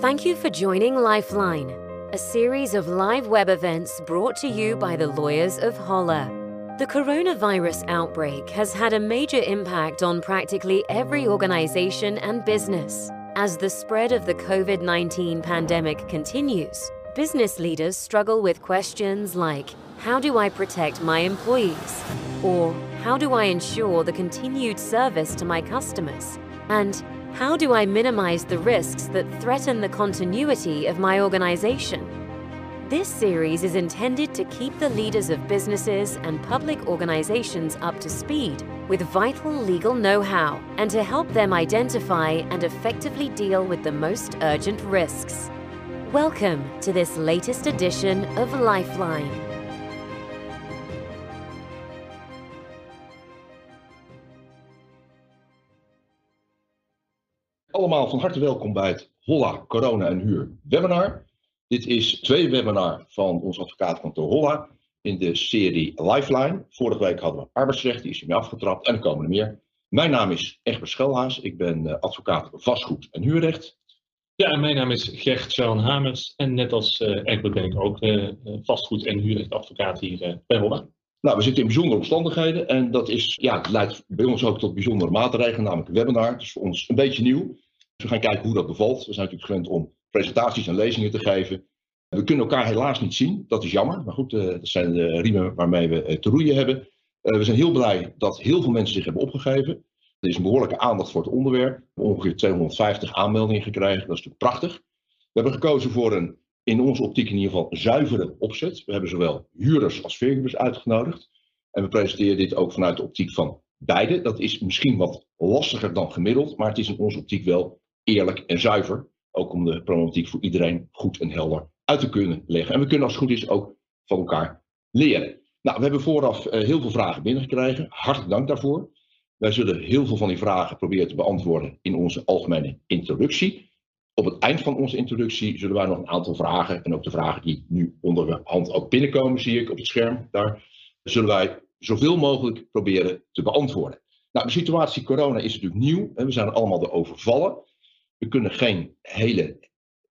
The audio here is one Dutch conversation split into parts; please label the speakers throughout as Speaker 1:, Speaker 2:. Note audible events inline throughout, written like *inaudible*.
Speaker 1: Thank you for joining Lifeline, a series of live web events brought to you by the lawyers of Holla. The coronavirus outbreak has had a major impact on practically every organization and business. As the spread of the COVID 19 pandemic continues, business leaders struggle with questions like How do I protect my employees? Or How do I ensure the continued service to my customers? And how do I minimize the risks that threaten the continuity of my organization? This series is intended to keep the leaders of businesses and public organizations up to speed with vital legal know how and to help them identify and effectively deal with the most urgent risks. Welcome to this latest edition of Lifeline.
Speaker 2: Allemaal van harte welkom bij het Holla Corona en Huur webinar. Dit is twee webinar van ons advocaatkantoor Holla in de serie Lifeline. Vorige week hadden we arbeidsrecht, die is hiermee afgetrapt en er komen er meer. Mijn naam is Egbert Schelhaas, ik ben uh, advocaat vastgoed en huurrecht.
Speaker 3: Ja, en mijn naam is Gert-Jan Hamers en net als uh, Egbert ben ik ook uh, vastgoed- en huurrechtadvocaat hier bij Holla.
Speaker 2: Nou, we zitten in bijzondere omstandigheden en dat is, ja, leidt bij ons ook tot bijzondere maatregelen, namelijk een webinar. Het is voor ons een beetje nieuw. Dus we gaan kijken hoe dat bevalt. We zijn natuurlijk gewend om presentaties en lezingen te geven. We kunnen elkaar helaas niet zien, dat is jammer. Maar goed, uh, dat zijn de riemen waarmee we uh, te roeien hebben. Uh, we zijn heel blij dat heel veel mensen zich hebben opgegeven. Er is een behoorlijke aandacht voor het onderwerp. We hebben ongeveer 250 aanmeldingen gekregen, dat is natuurlijk prachtig. We hebben gekozen voor een, in onze optiek in ieder geval, zuivere opzet. We hebben zowel huurders als verhuurders uitgenodigd. En we presenteren dit ook vanuit de optiek van beide. Dat is misschien wat lastiger dan gemiddeld, maar het is in onze optiek wel eerlijk en zuiver. Ook om de problematiek voor iedereen goed en helder uit te kunnen leggen. En we kunnen als het goed is ook van elkaar leren. Nou, we hebben vooraf uh, heel veel vragen binnengekregen. Hartelijk dank daarvoor. Wij zullen heel veel van die vragen proberen te beantwoorden in onze algemene introductie. Op het eind van onze introductie zullen wij nog een aantal vragen, en ook de vragen die nu onderhand ook binnenkomen, zie ik op het scherm daar, zullen wij zoveel mogelijk proberen te beantwoorden. Nou, de situatie corona is natuurlijk nieuw. We zijn allemaal de overvallen. We kunnen geen hele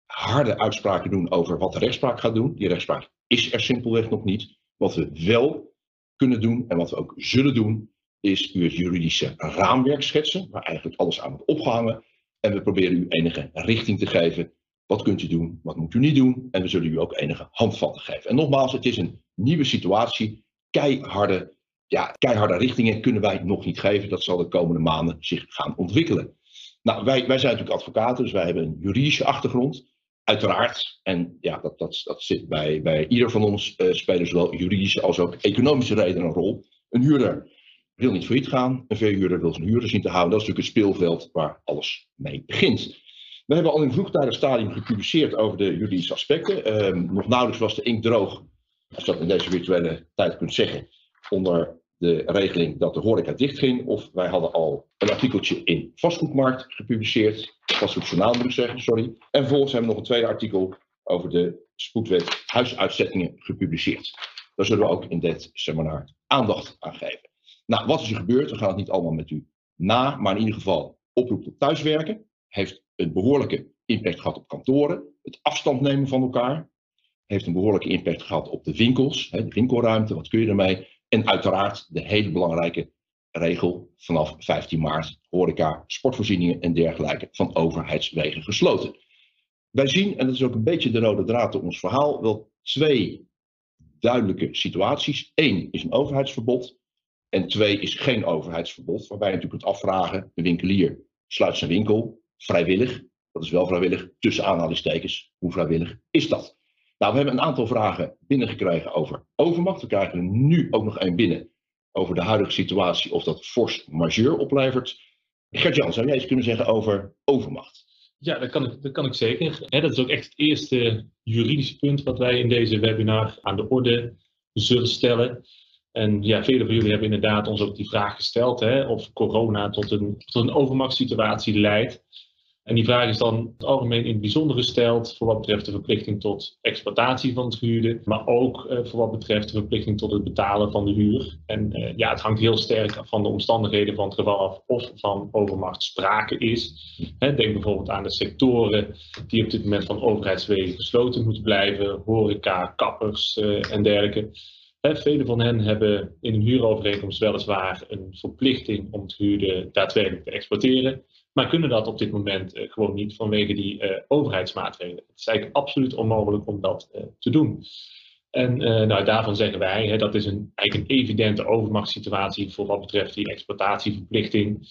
Speaker 2: harde uitspraken doen over wat de rechtspraak gaat doen. Die rechtspraak is er simpelweg nog niet. Wat we wel kunnen doen en wat we ook zullen doen, is u het juridische raamwerk schetsen, waar eigenlijk alles aan wordt opgehangen. En we proberen u enige richting te geven. Wat kunt u doen, wat moet u niet doen? En we zullen u ook enige handvatten geven. En nogmaals, het is een nieuwe situatie. Keiharde, ja, keiharde richtingen kunnen wij nog niet geven. Dat zal de komende maanden zich gaan ontwikkelen. Nou, wij, wij zijn natuurlijk advocaten, dus wij hebben een juridische achtergrond. Uiteraard, en ja, dat, dat, dat zit bij, bij ieder van ons, uh, spelen zowel juridische als ook economische redenen een rol. Een huurder wil niet failliet gaan, een verhuurder wil zijn huurder zien te houden. Dat is natuurlijk het speelveld waar alles mee begint. We hebben al in vroegtijdig stadium gepubliceerd over de juridische aspecten. Uh, nog nauwelijks was de inkt droog, als je dat in deze virtuele tijd kunt zeggen, onder de regeling dat de horeca dichtging. Of wij hadden al een artikeltje in vastgoedmarkt gepubliceerd. Vastgoedjournaal moet ik zeggen, sorry. En vervolgens hebben we nog een tweede artikel over de spoedwet huisuitzettingen gepubliceerd. Daar zullen we ook in dit seminar aandacht aan geven. Nou, wat is er gebeurd? We gaan het niet allemaal met u na, maar in ieder geval oproep tot thuiswerken. Heeft een behoorlijke impact gehad op kantoren. Het afstand nemen van elkaar. Heeft een behoorlijke impact gehad op de winkels, de winkelruimte. Wat kun je ermee? En uiteraard de hele belangrijke regel vanaf 15 maart horeca, sportvoorzieningen en dergelijke van overheidswegen gesloten. Wij zien, en dat is ook een beetje de rode draad in ons verhaal, wel twee duidelijke situaties. Eén is een overheidsverbod en twee is geen overheidsverbod, waarbij je natuurlijk kunt afvragen, de winkelier sluit zijn winkel vrijwillig, dat is wel vrijwillig, tussen aanhalingstekens, hoe vrijwillig is dat? Nou, we hebben een aantal vragen binnengekregen over overmacht. We krijgen er nu ook nog één binnen over de huidige situatie, of dat fors majeur oplevert. Gert-Jan, zou jij iets kunnen zeggen over overmacht?
Speaker 3: Ja, dat kan ik, dat kan ik zeker. dat is ook echt het eerste juridische punt wat wij in deze webinar aan de orde zullen stellen. En ja, velen van jullie hebben inderdaad ons ook die vraag gesteld, of corona tot een, tot een overmachtssituatie leidt. En die vraag is dan het algemeen in het bijzonder gesteld voor wat betreft de verplichting tot exploitatie van het gehuurde, maar ook uh, voor wat betreft de verplichting tot het betalen van de huur. En uh, ja, het hangt heel sterk van de omstandigheden van het geval af of van overmacht sprake is. Denk bijvoorbeeld aan de sectoren die op dit moment van overheidswegen gesloten moeten blijven, horeca, kappers uh, en dergelijke. Velen van hen hebben in een huurovereenkomst weliswaar een verplichting om het huurde daadwerkelijk te exploiteren, maar kunnen dat op dit moment uh, gewoon niet vanwege die uh, overheidsmaatregelen. Het is eigenlijk absoluut onmogelijk om dat uh, te doen. En nou, daarvan zeggen wij, hè, dat is een, eigenlijk een evidente overmachtssituatie voor wat betreft die exploitatieverplichting.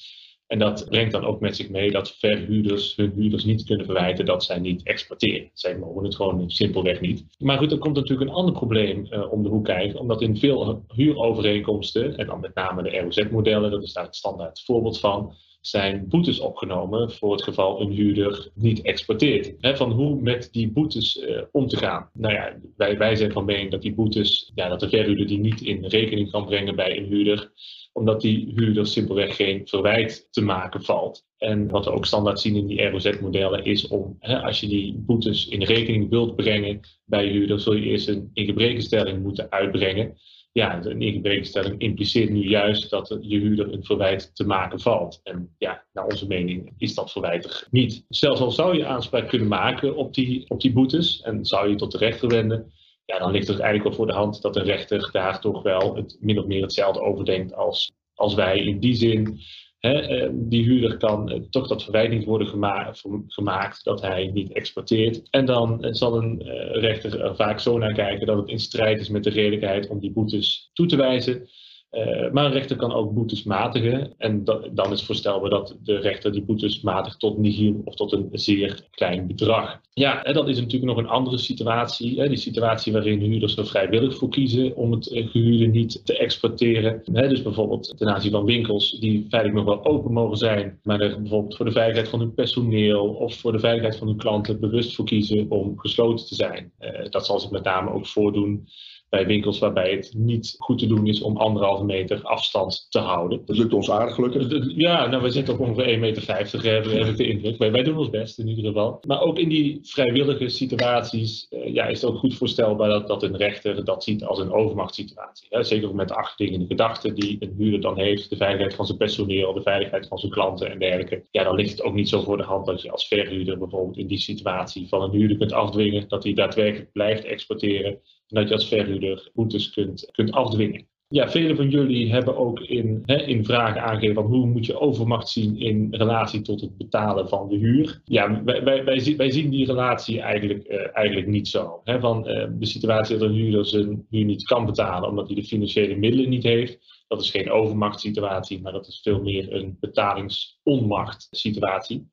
Speaker 3: En dat brengt dan ook met zich mee dat verhuurders hun huurders niet kunnen verwijten dat zij niet exploiteren. Zij mogen het gewoon simpelweg niet. Maar goed, er komt natuurlijk een ander probleem om de hoek kijken, omdat in veel huurovereenkomsten, en dan met name de ROZ-modellen, dat is daar het standaard voorbeeld van, zijn boetes opgenomen voor het geval een huurder niet exporteert. Van hoe met die boetes uh, om te gaan. Nou ja, wij, wij zijn van mening dat die boetes, ja, dat de verhuurder die niet in rekening kan brengen bij een huurder, omdat die huurder simpelweg geen verwijt te maken valt. En wat we ook standaard zien in die ROZ-modellen is om, als je die boetes in rekening wilt brengen bij huurder, zul je eerst een ingebrekenstelling moeten uitbrengen. Ja, een ingebrekenstelling impliceert nu juist dat je huurder een verwijt te maken valt. En ja, naar onze mening is dat verwijtig niet. Zelfs al zou je aanspraak kunnen maken op die, op die boetes en zou je tot de rechter wenden, ja, dan ligt het eigenlijk wel voor de hand dat een rechter daar toch wel het min of meer hetzelfde over denkt als, als wij. In die zin, eh, die huurder kan eh, toch dat verwijt niet worden gema gemaakt dat hij niet exporteert. En dan eh, zal een rechter er vaak zo naar kijken dat het in strijd is met de redelijkheid om die boetes toe te wijzen. Uh, maar een rechter kan ook boetes matigen. En dan is voorstelbaar dat de rechter die boetes matigt tot nihil of tot een zeer klein bedrag. Ja, en dat is natuurlijk nog een andere situatie. Hè, die situatie waarin huurders er vrijwillig voor kiezen om het uh, gehuurde niet te exporteren. Hè, dus bijvoorbeeld ten aanzien van winkels die feitelijk nog wel open mogen zijn, maar er bijvoorbeeld voor de veiligheid van hun personeel of voor de veiligheid van hun klanten bewust voor kiezen om gesloten te zijn. Uh, dat zal zich met name ook voordoen bij winkels waarbij het niet goed te doen is om anderhalve meter afstand te houden.
Speaker 2: Dat lukt ons aardig gelukkig.
Speaker 3: Ja, nou wij zitten op ongeveer 1,50 meter, heb, heb ik de indruk. Wij, wij, doen ons best in ieder geval. Maar ook in die vrijwillige situaties uh, ja, is het ook goed voorstelbaar dat, dat een rechter dat ziet als een overmachtssituatie. Hè? Zeker met de achterliggende gedachten die een huurder dan heeft, de veiligheid van zijn personeel, de veiligheid van zijn klanten en dergelijke. Ja, dan ligt het ook niet zo voor de hand dat je als verhuurder bijvoorbeeld in die situatie van een huurder kunt afdwingen dat hij daadwerkelijk blijft exporteren dat je als verhuurder boetes kunt, kunt afdwingen. Ja, velen van jullie hebben ook in, hè, in vragen aangegeven van hoe moet je overmacht zien in relatie tot het betalen van de huur. Ja, wij, wij, wij, zien die relatie eigenlijk, uh, eigenlijk niet zo. Hè, van uh, de situatie dat een huurder zijn huur niet kan betalen omdat hij de financiële middelen niet heeft. Dat is geen overmachtssituatie, maar dat is veel meer een betalingsonmachtsituatie.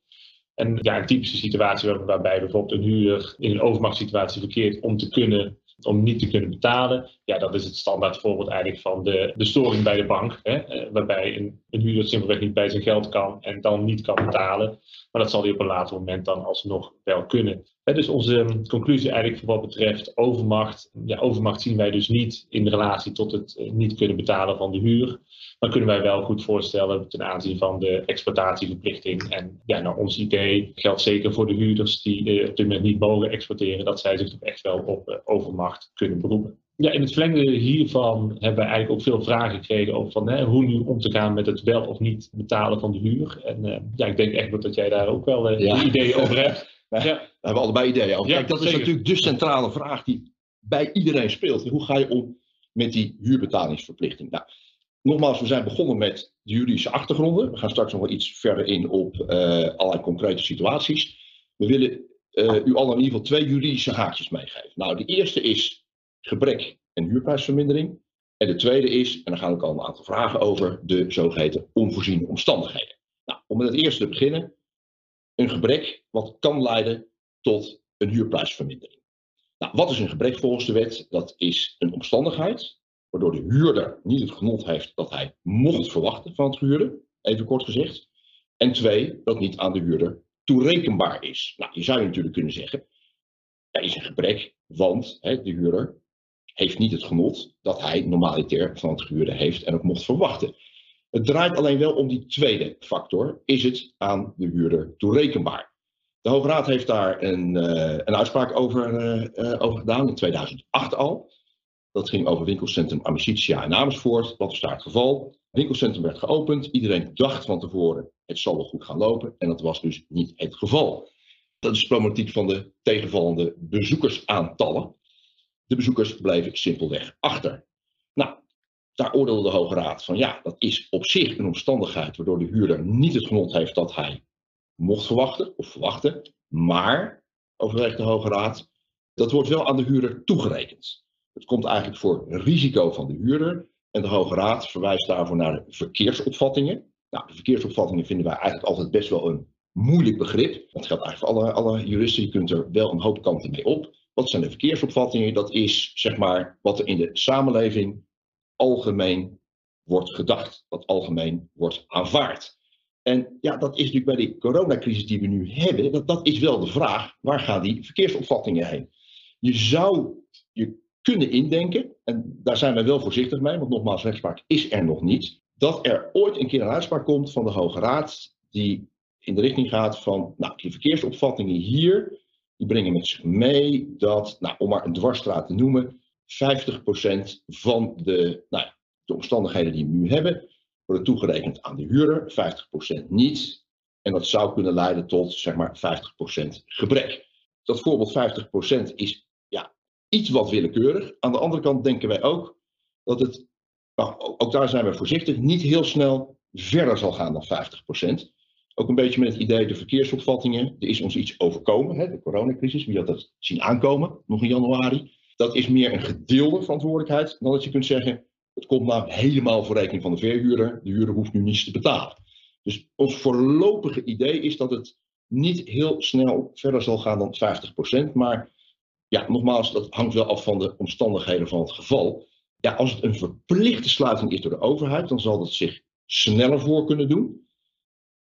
Speaker 3: En ja, een typische situatie waarbij bijvoorbeeld een huurder in een overmachtssituatie verkeert om te kunnen om niet te kunnen betalen. Ja, dat is het standaard voorbeeld eigenlijk van de, de storing bij de bank. Hè, eh, waarbij een, huurder simpelweg niet bij zijn geld kan en dan niet kan betalen. Maar dat zal hij op een later moment dan alsnog wel kunnen. Hè, dus onze hm, conclusie eigenlijk voor wat betreft overmacht. Ja, overmacht zien wij dus niet in relatie tot het eh, niet kunnen betalen van de huur. Maar kunnen wij wel goed voorstellen ten aanzien van de exploitatieverplichting. En ja, naar ons idee geldt zeker voor de huurders die eh, op dit moment niet mogen exporteren. Dat zij zich toch echt wel op uh, overmacht kunnen beroepen. Ja, in het verlengde hiervan hebben we eigenlijk ook veel vragen gekregen over van, hè, hoe nu om te gaan met het wel of niet betalen van de huur. En uh, ja, ik denk echt dat jij daar ook wel uh, ja. ideeën over hebt. *laughs*
Speaker 2: ja. We hebben allebei ideeën over. Ja, Kijk, dat zeker. is natuurlijk de centrale vraag die bij iedereen speelt. Hoe ga je om met die huurbetalingsverplichting? Nou, nogmaals, we zijn begonnen met de juridische achtergronden. We gaan straks nog wel iets verder in op uh, allerlei concrete situaties. We willen u allen in ieder geval twee juridische haakjes meegeven. Nou, de eerste is gebrek en huurprijsvermindering. En de tweede is, en daar gaan ook al een aantal vragen over, de zogeheten onvoorziene omstandigheden. Nou, om met het eerste te beginnen, een gebrek wat kan leiden tot een huurprijsvermindering. Nou, wat is een gebrek volgens de wet? Dat is een omstandigheid waardoor de huurder niet het genot heeft dat hij mocht verwachten van het huurder, even kort gezegd. En twee, dat niet aan de huurder toerekenbaar is. Nou, je zou natuurlijk kunnen zeggen, dat is een gebrek, want hè, de huurder heeft niet het genot dat hij normaliter van het gehuurde heeft en ook mocht verwachten. Het draait alleen wel om die tweede factor. Is het aan de huurder toerekenbaar? De Hoge Raad heeft daar een, uh, een uitspraak over, uh, over gedaan in 2008 al. Dat ging over winkelcentrum Amicitia in Amersfoort. Wat is daar het geval? Het winkelcentrum werd geopend. Iedereen dacht van tevoren, het zal wel goed gaan lopen. En dat was dus niet het geval. Dat is de problematiek van de tegenvallende bezoekersaantallen. De bezoekers bleven simpelweg achter. Nou, daar oordeelde de Hoge Raad van ja, dat is op zich een omstandigheid waardoor de huurder niet het genot heeft dat hij mocht verwachten of verwachten. Maar, overweegt de Hoge Raad, dat wordt wel aan de huurder toegerekend. Het komt eigenlijk voor risico van de huurder. En de Hoge Raad verwijst daarvoor naar verkeersopvattingen. Nou, de verkeersopvattingen vinden wij eigenlijk altijd best wel een moeilijk begrip. Dat geldt eigenlijk voor alle, alle juristen. Je kunt er wel een hoop kanten mee op. Wat zijn de verkeersopvattingen? Dat is zeg maar wat er in de samenleving algemeen wordt gedacht. Wat algemeen wordt aanvaard. En ja, dat is natuurlijk bij de coronacrisis die we nu hebben, dat, dat is wel de vraag, waar gaan die verkeersopvattingen heen? Je zou je kunnen indenken, en daar zijn wij wel voorzichtig mee, want nogmaals, rechtspraak is er nog niet, dat er ooit een keer een uitspraak komt van de Hoge Raad die in de richting gaat van, nou, die verkeersopvattingen hier, die brengen met zich mee dat, nou, om maar een dwarsstraat te noemen, 50% van de, nou, de omstandigheden die we nu hebben, worden toegerekend aan de huurder, 50% niet. En dat zou kunnen leiden tot zeg maar 50% gebrek. Dat voorbeeld 50% is iets wat willekeurig. Aan de andere kant denken wij ook dat het, nou, ook daar zijn we voorzichtig, niet heel snel verder zal gaan dan 50%. Ook een beetje met het idee de verkeersopvattingen. Er is ons iets overkomen, hè, de coronacrisis. Wie had dat zien aankomen, nog in januari. Dat is meer een gedeelde verantwoordelijkheid dan dat je kunt zeggen, het komt nou helemaal voor rekening van de verhuurder. De huurder hoeft nu niets te betalen. Dus ons voorlopige idee is dat het niet heel snel verder zal gaan dan 50%. Maar ja, nogmaals, dat hangt wel af van de omstandigheden van het geval. Ja, als het een verplichte sluiting is door de overheid, dan zal dat zich sneller voor kunnen doen.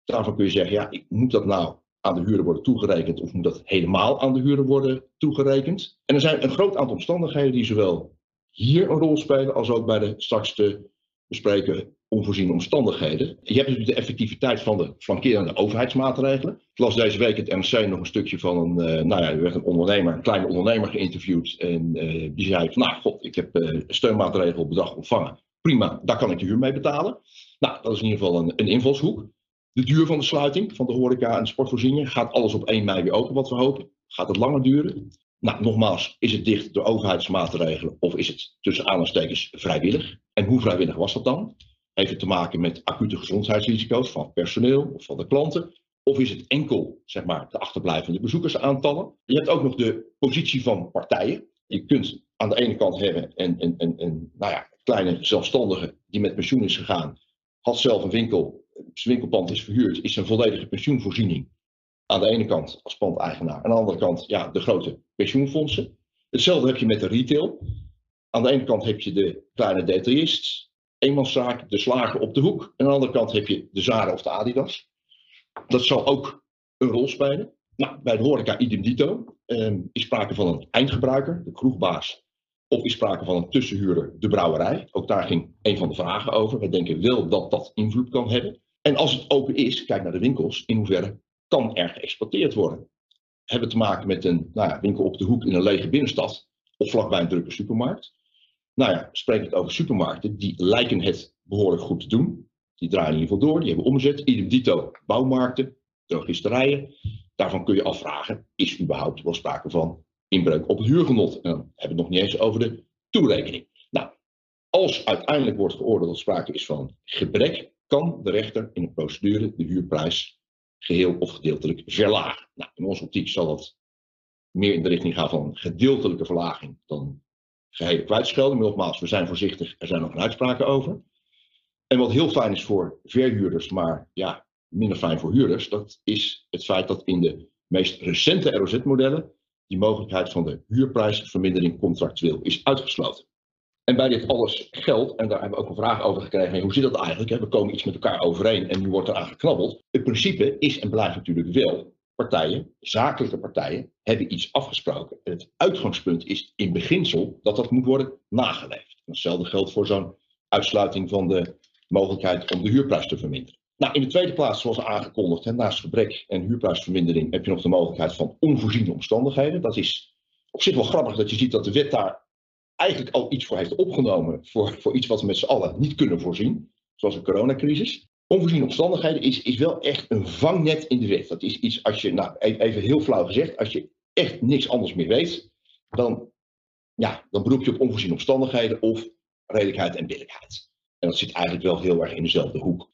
Speaker 2: Daarvan kun je zeggen, ja, moet dat nou aan de huurder worden toegerekend of moet dat helemaal aan de huurder worden toegerekend? En er zijn een groot aantal omstandigheden die zowel hier een rol spelen, als ook bij de straks te bespreken onvoorziene omstandigheden. Je hebt natuurlijk de effectiviteit van de flankerende overheidsmaatregelen. Ik las deze week het NRC nog een stukje van een, uh, nou ja, er werd een ondernemer, een kleine ondernemer geïnterviewd. En uh, die zei van, nou god, ik heb uh, steunmaatregel bedrag ontvangen. Prima, daar kan ik de huur mee betalen. Nou, dat is in ieder geval een, een invalshoek. De duur van de sluiting van de horeca en de sportvoorzieningen gaat alles op 1 mei weer open, wat we hopen. Gaat het langer duren? Nou, nogmaals, is het dicht door overheidsmaatregelen of is het tussen aanhalingstekens vrijwillig? En hoe vrijwillig was dat dan? Heeft het te maken met acute gezondheidsrisico's van personeel of van de klanten? Of is het enkel, zeg maar, de achterblijvende bezoekersaantallen? Je hebt ook nog de positie van partijen. Je kunt aan de ene kant hebben een, een, een nou ja, kleine zelfstandige die met pensioen is gegaan, had zelf een winkel, zijn winkelpand is verhuurd, is een volledige pensioenvoorziening aan de ene kant als pandeigenaar, aan de andere kant ja, de grote pensioenfondsen. Hetzelfde heb je met de retail. Aan de ene kant heb je de kleine detailist, eenmanszaak, de slager op de hoek. Aan de andere kant heb je de Zara of de Adidas. Dat zal ook een rol spelen. Nou, bij de horeca idem dito. Um, is sprake van een eindgebruiker, de kroegbaas. Of is sprake van een tussenhuurder, de brouwerij. Ook daar ging een van de vragen over. We denken wel dat dat invloed kan hebben. En als het open is, kijk naar de winkels, in hoeverre kan er geëxploiteerd worden. Hebben te maken met een nou ja, winkel op de hoek in een lege binnenstad of vlakbij een drukke supermarkt. Nou ja, spreek het over supermarkten, die lijken het behoorlijk goed te doen. Die draaien in ieder geval door, die hebben omzet. Idem dito bouwmarkten, drogisterijen. Daarvan kun je afvragen, is überhaupt wel sprake van inbreuk op het huurgenot? En dan hebben we het nog niet eens over de toerekening. Nou, als uiteindelijk wordt geoordeeld dat sprake is van gebrek, kan de rechter in een procedure de huurprijs geheel of gedeeltelijk verlagen. Nou, in onze optiek zal dat meer in de richting gaan van gedeeltelijke verlaging dan gehele kwijtschelding. Maar nogmaals, we zijn voorzichtig, er zijn nog geen uitspraken over. En wat heel fijn is voor verhuurders, maar ja, minder fijn voor huurders, dat is het feit dat in de meest recente ROZ-modellen die mogelijkheid van de huurprijsvermindering contractueel is uitgesloten. En bij dit alles geldt, en daar hebben we ook een vraag over gekregen, hoe zit dat eigenlijk? We komen iets met elkaar overeen en nu wordt er aan geknabbeld. Het principe is en blijft natuurlijk wel, partijen, zakelijke partijen, hebben iets afgesproken. En het uitgangspunt is in beginsel dat dat moet worden nageleefd. Hetzelfde geldt voor zo'n uitsluiting van de mogelijkheid om de huurprijs te verminderen. Nou, in de tweede plaats, zoals aangekondigd, hè, naast gebrek en huurprijsvermindering, heb je nog de mogelijkheid van onvoorziene omstandigheden. Dat is op zich wel grappig dat je ziet dat de wet daar eigenlijk al iets voor heeft opgenomen, voor, voor iets wat we met z'n allen niet kunnen voorzien, zoals de coronacrisis. Onvoorziene omstandigheden is, is wel echt een vangnet in de wet. Dat is iets, als je, nou e-, even heel flauw gezegd, als je echt niks anders meer weet, dan, ja, dan beroep je op onvoorziene omstandigheden of redelijkheid en billijkheid. En dat zit eigenlijk wel heel erg in dezelfde hoek.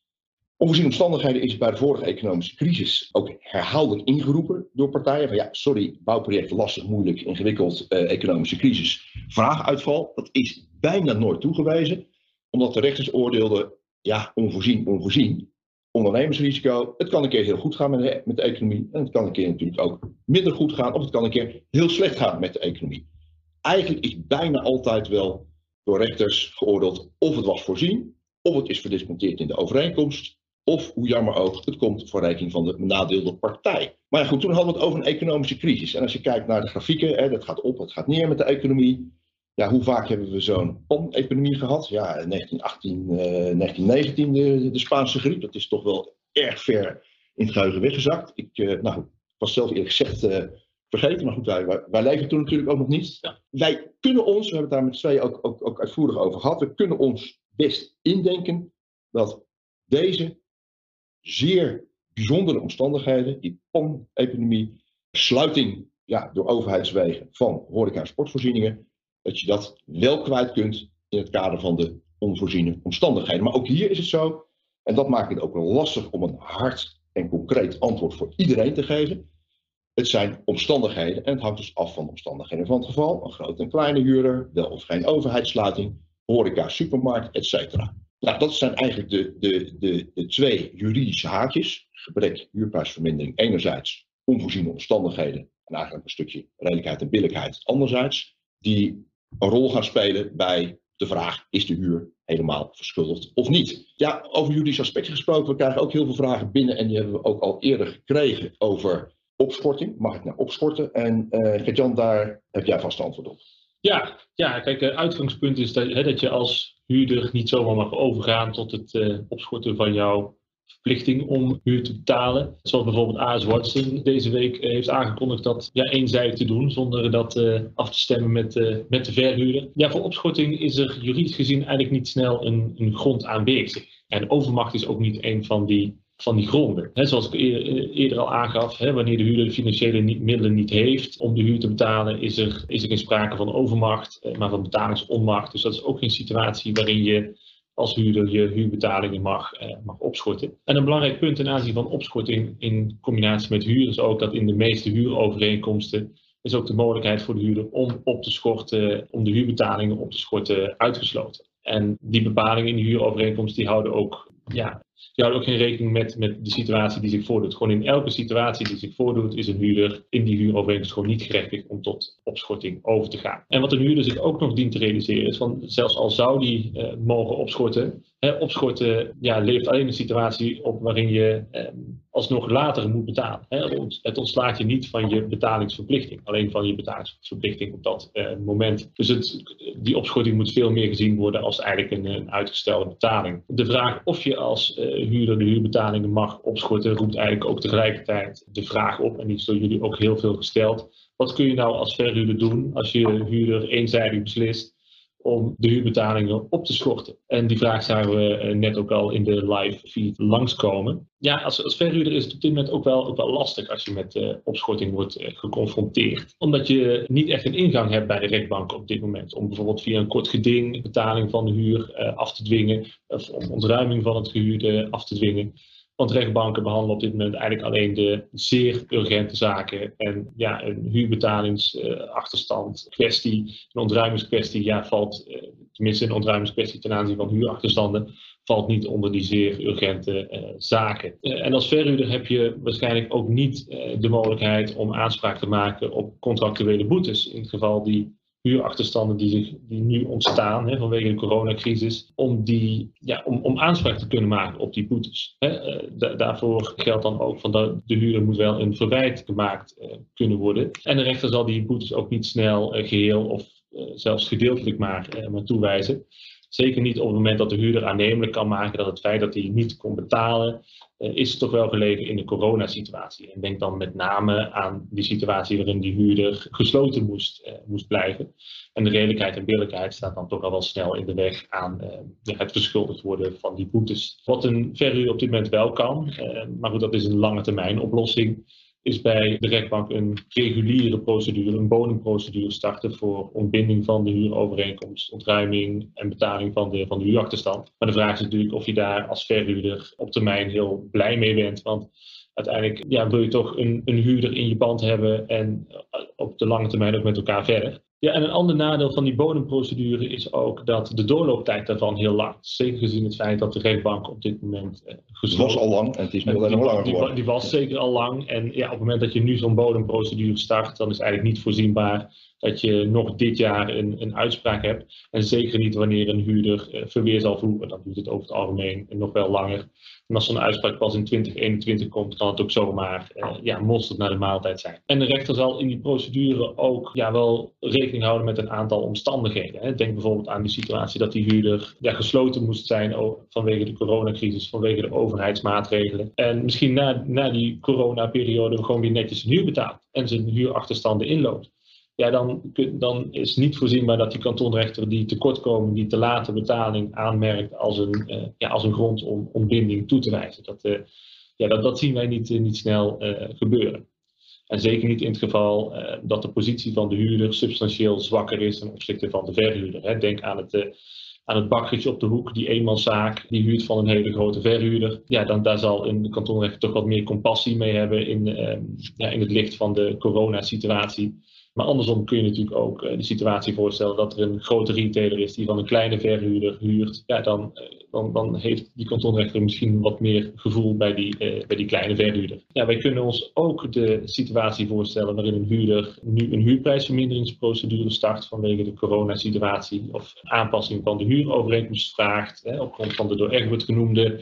Speaker 2: Onvoorziene omstandigheden is bij de vorige economische crisis ook herhaaldelijk ingeroepen door partijen. Van ja, sorry, bouwproject lastig, moeilijk, ingewikkeld, eh, economische crisis, vraaguitval. Dat is bijna nooit toegewezen, omdat de rechters oordeelden, ja, onvoorzien, onvoorzien. Ondernemersrisico, het kan een keer heel goed gaan met de, met de economie. En het kan een keer natuurlijk ook minder goed gaan, of het kan een keer heel slecht gaan met de economie. Eigenlijk is bijna altijd wel door rechters geoordeeld of het was voorzien, of het is verdisconteerd in de overeenkomst, of hoe jammer ook, het komt voor rekening van de benadeelde partij. Maar goed, toen hadden we het over een economische crisis. En als je kijkt naar de grafieken, hè, dat gaat op, het gaat neer met de economie. Ja, hoe vaak hebben we zo'n pan-economie gehad? Ja, 1918, uh, 1919 de, de, Spaanse griep. Dat is toch wel erg ver in het geheugen weggezakt. Ik uh, nou, was zelf eerlijk gezegd uh, vergeten, maar goed, wij, wij, leven toen natuurlijk ook nog niet. Ja. Wij kunnen ons, we hebben het daar met twee ook, ook, ook uitvoerig over gehad, we kunnen ons best indenken dat deze zeer bijzondere omstandigheden, die pan-epidemie, sluiting ja, door overheidswegen van horeca en sportvoorzieningen, dat je dat wel kwijt kunt in het kader van de onvoorziene omstandigheden. Maar ook hier is het zo, en dat maakt het ook lastig om een hard en concreet antwoord voor iedereen te geven. Het zijn omstandigheden en het hangt dus af van de omstandigheden van het geval. Een grote en kleine huurder, wel of geen overheidssluiting, horeca, supermarkt, etc. Nou, dat zijn eigenlijk de, de, de, de twee juridische haakjes. Gebrek, huurprijsvermindering enerzijds, onvoorziene omstandigheden en eigenlijk een stukje redelijkheid en billijkheid anderzijds, die een rol gaan spelen bij de vraag, is de huur helemaal verschuldigd of niet? Ja, over juridische aspecten gesproken, we krijgen ook heel veel vragen binnen en die hebben we ook al eerder gekregen over opschorting. Mag ik naar opschorten? En uh, Gert-Jan, daar heb jij vast antwoord op.
Speaker 3: Ja, ja kijk, het uitgangspunt is dat, hè, dat je als huurder niet zomaar mag overgaan tot het uh, opschorten van jouw verplichting om huur te betalen. Zoals bijvoorbeeld AS Watson deze week uh, heeft aangekondigd dat ja, eenzijdig te doen zonder dat uh, af te stemmen met, met de verhuurder. Ja, voor opschorting is er juridisch gezien eigenlijk niet snel een, een grond aanwezig. En overmacht is ook niet een van die van die gronden. He, zoals ik eerder al aangaf, wanneer de huurder de financiële middelen niet heeft om de huur te betalen, is er, is er geen sprake van overmacht, eh, maar van betalingsonmacht. Dus dat is ook geen situatie waarin je als huurder je huurbetalingen mag, eh, mag opschorten. En een belangrijk punt ten aanzien van opschorting in combinatie met huur is ook dat in de meeste huurovereenkomsten is ook de mogelijkheid voor de huurder om op te schorten, om de huurbetalingen op te schorten uitgesloten. En die bepalingen in de huurovereenkomst die houden ook ja, je houdt ook geen rekening met, met de situatie die zich voordoet. Gewoon in elke situatie die zich voordoet, is een huurder in die huurovereenkomst gewoon niet gerechtigd om tot opschorting over te gaan. En wat een huurder zich ook nog dient te realiseren is van zelfs al zou die uh, mogen opschorten, hè, opschorten ja, levert alleen een situatie op waarin je eh, alsnog later moet betalen. Hè. Het ontslaat je niet van je betalingsverplichting, alleen van je betalingsverplichting op dat uh, moment. Dus het, die opschorting moet veel meer gezien worden als eigenlijk een, een uitgestelde betaling. De vraag of je als uh, huurder de huurbetalingen mag opschorten, roept eigenlijk ook tegelijkertijd de vraag op, en die is door jullie ook heel veel gesteld. Wat kun je nou als verhuurder doen als je huurder eenzijdig beslist om de huurbetalingen op te schorten. En die vraag zagen we eh, net ook al in de live feed langskomen. Ja, als, verhuurder is het op dit moment ook wel, ook wel lastig als je met uh, opschorting wordt uh, geconfronteerd. Omdat je niet echt een ingang hebt bij de rechtbank op dit moment. Om bijvoorbeeld via een kort geding betaling van de huur af te dwingen. Of om ontruiming van het gehuurde af te dwingen. Want rechtbanken behandelen op dit moment eigenlijk alleen de zeer urgente zaken. En ja, een huurbetalingsachterstand kwestie, een ontruimingskwestie, ja, valt, uh, tenminste een ontruimingskwestie ten aanzien van huurachterstanden, valt niet onder die zeer urgente uh, zaken. Uh, en als verhuurder heb je waarschijnlijk ook niet de mogelijkheid om aanspraak te maken op contractuele boetes. In het geval die huurachterstanden die, zich, die nu ontstaan hè, vanwege de coronacrisis, om, die, ja, om, om aanspraak te kunnen maken op die boetes. Hè. Uh, daarvoor geldt dan ook van dat de huurder moet wel een verwijt gemaakt uh, kunnen worden. En de rechter zal die boetes ook niet snel uh, geheel of zelfs gedeeltelijk maar, maar toewijzen. Zeker niet op het moment dat de huurder aannemelijk kan maken dat het feit dat hij niet kon betalen, is toch wel gelegen in de coronasituatie. En denk dan met name aan die situatie waarin die huurder gesloten moest, uh, moest blijven. En de redelijkheid en billijkheid staat dan toch al wel snel in de weg aan uh, het verschuldigd worden van die boetes. Wat een verhuur op dit moment wel kan, maar goed, dat is een lange termijn oplossing is bij de rechtbank een reguliere procedure, een bodemprocedure starten voor ontbinding van de huurovereenkomst, ontruiming en betaling van de, van de huurachterstand. Maar de vraag is natuurlijk of je daar als verhuurder op termijn heel blij mee bent. Want uiteindelijk ja, wil je toch een, een huurder in je pand hebben en op de lange termijn ook met elkaar verder. Ja, en een ander nadeel van die bodemprocedure is ook dat de doorlooptijd daarvan heel lang is. Zeker gezien het feit dat de rechtbank op dit moment
Speaker 2: uh, gesloten was al lang en het is nu alleen nog langer
Speaker 3: geworden. Die, die, was zeker al lang. En ja, op het moment dat je nu zo'n bodemprocedure start, dan is eigenlijk niet voorzienbaar dat je nog dit jaar een, een uitspraak hebt. En zeker niet wanneer een huurder uh, verweer zal voeren. Dan duurt het over het algemeen nog wel langer. En als zo'n uitspraak pas in 2021 komt, kan het ook zomaar uh, ja, mosterd naar de maaltijd zijn. En de rechter zal in die procedure ook ja, wel rekening houden met een aantal omstandigheden. Hè. Denk bijvoorbeeld aan die situatie dat die huurder gesloten moest zijn vanwege de coronacrisis, vanwege de overheidsmaatregelen. En misschien na, na die coronaperiode gewoon weer netjes een huur betaalt en zijn huurachterstanden inloopt ja, dan, dan is niet voorzienbaar dat die kantonrechter die tekortkomen, die te late betaling aanmerkt als een, uh, ja, als een grond om ontbinding toe te wijzen. Dat, uh, ja, dat, dat zien wij niet, uh, niet snel gebeuren. En zeker niet in het geval dat de positie van de huurder substantieel zwakker is ten opzichte van de verhuurder. Hè. Denk aan het, aan het bakkertje op de hoek, die eenmanszaak, die huurt van een hele grote verhuurder. Ja, dan daar zal een kantonrechter toch wat meer compassie mee hebben in, ja, in het licht van de coronasituatie. Maar andersom kun je natuurlijk ook uh, de situatie voorstellen dat er een grote retailer is die van een kleine verhuurder huurt. Ja, dan, uh, dan, dan heeft die kantonrechter misschien wat meer gevoel bij die, uh, bij die kleine verhuurder. Ja, wij kunnen ons ook de situatie voorstellen waarin een huurder nu een huurprijsverminderingsprocedure start vanwege de coronasituatie of aanpassing van de huurovereenkomst vraagt hè, op grond van de door Egbert genoemde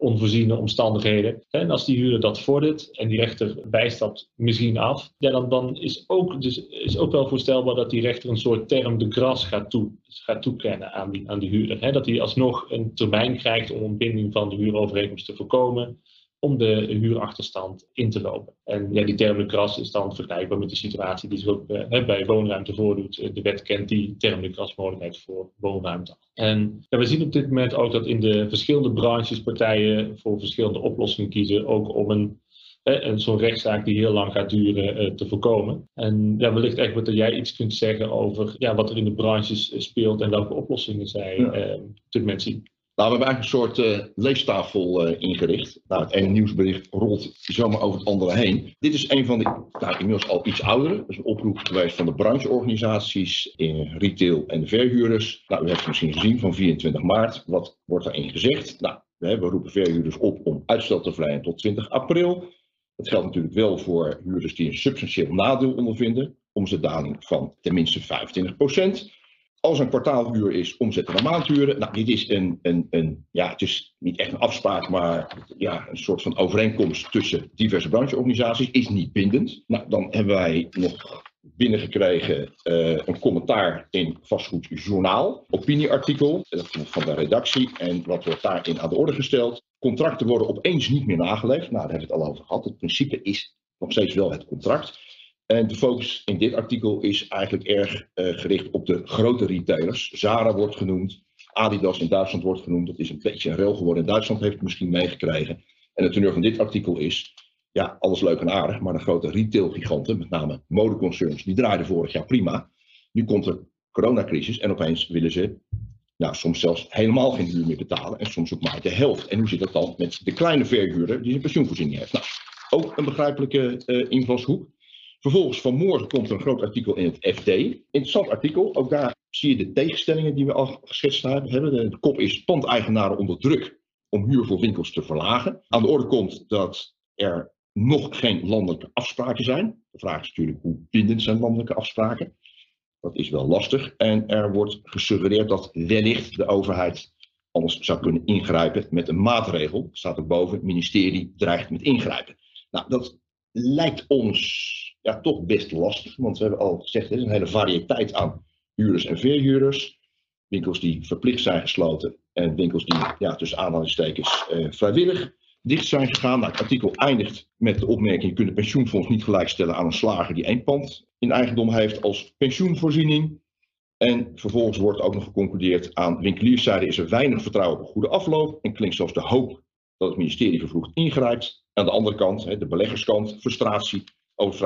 Speaker 3: onvoorziene omstandigheden. En als die huurder dat vordert en die rechter bijstapt misschien af, ja, dan, dan is, ook, dus, is ook wel voorstelbaar dat die rechter een soort term de gras gaat, toe, gaat toekennen aan die, aan die huurder. Dat hij alsnog een termijn krijgt om ontbinding van de huurovereenkomst te voorkomen om de huurachterstand in te lopen. En ja, die term de kras is dan vergelijkbaar met de situatie die zich ook uh, bij woonruimte voordoet. Eh, de wet kent die term de krasmogelijkheid voor woonruimte. En ja, we zien op dit moment ook dat in de verschillende branches partijen voor verschillende oplossingen kiezen, ook om een en zo'n rechtszaak die heel lang gaat duren uh, te voorkomen. En ja, wellicht echt wat jij iets kunt zeggen over ja, wat er in de branches speelt en welke oplossingen zij ja. op dit moment zien.
Speaker 2: Nou, we hebben eigenlijk een soort uh, leestafel uh, ingericht. Nou, het ene nieuwsbericht rolt zomaar over het andere heen. Dit is een van de, nou, inmiddels al iets oudere. Dat is een oproep geweest van de brancheorganisaties in retail en de verhuurders. Nou, u hebt het misschien gezien van 24 maart. Wat wordt daarin gezegd? Nou, we, roepen verhuurders op om uitstel te verleiden tot 20 april. Dat geldt natuurlijk wel voor huurders die een substantieel nadeel ondervinden. Omzetdaling van tenminste 25 procent. Als een kwartaalhuur is, omzetten naar maandhuren. Nou, dit is een, een, een, ja, het is niet echt een afspraak, maar ja, een soort van overeenkomst tussen diverse brancheorganisaties. Is niet bindend. Nou, dan hebben wij nog binnengekregen uh, een commentaar in vastgoedjournaal, opinieartikel van de redactie. En wat wordt daarin aan de orde gesteld? Contracten worden opeens niet meer nageleefd. Nou, daar hebben we het al over gehad. Het principe is nog steeds wel het contract. En de focus in dit artikel is eigenlijk erg uh, gericht op de grote retailers. Zara wordt genoemd, Adidas in Duitsland wordt genoemd. Dat is een beetje een rel geworden. Duitsland heeft het misschien meegekregen. En het teneur van dit artikel is, ja, alles leuk en aardig, maar de grote retailgiganten, met name modeconcerns, die draaiden vorig jaar prima. Nu komt de coronacrisis en opeens willen ze nou, soms zelfs helemaal geen huur meer betalen en soms ook maar de helft. En hoe zit dat dan met de kleine verhuurder die een pensioenvoorziening heeft? Nou, ook een begrijpelijke uh, invalshoek. Vervolgens vanmorgen komt er een groot artikel in het FD. Interessant artikel. Ook daar zie je de tegenstellingen die we al geschetst hebben. De kop is pandeigenaren onder druk om huur voor winkels te verlagen. Aan de orde komt dat er nog geen landelijke afspraken zijn. De vraag is natuurlijk hoe bindend zijn landelijke afspraken. Dat is wel lastig. En er wordt gesuggereerd dat wellicht de overheid anders zou kunnen ingrijpen met een maatregel. Staat ook boven, het ministerie dreigt met ingrijpen. Nou, dat lijkt ons ja, toch best lastig. Want we hebben al gezegd, er is een hele variëteit aan huurders en verhuurders. winkels die verplicht zijn gesloten en winkels die ja, tussen aanhalingstekens uh, vrijwillig dicht zijn gegaan. Nou, het artikel eindigt met de opmerking: je kunt het pensioenfonds niet gelijkstellen aan een slager die één pand in eigendom heeft als pensioenvoorziening. En vervolgens wordt ook nog geconcludeerd aan winkelierszijde is er weinig vertrouwen op een goede afloop en klinkt zelfs de hoop dat het ministerie vervroegd ingrijpt. Aan de andere kant, de beleggerskant, frustratie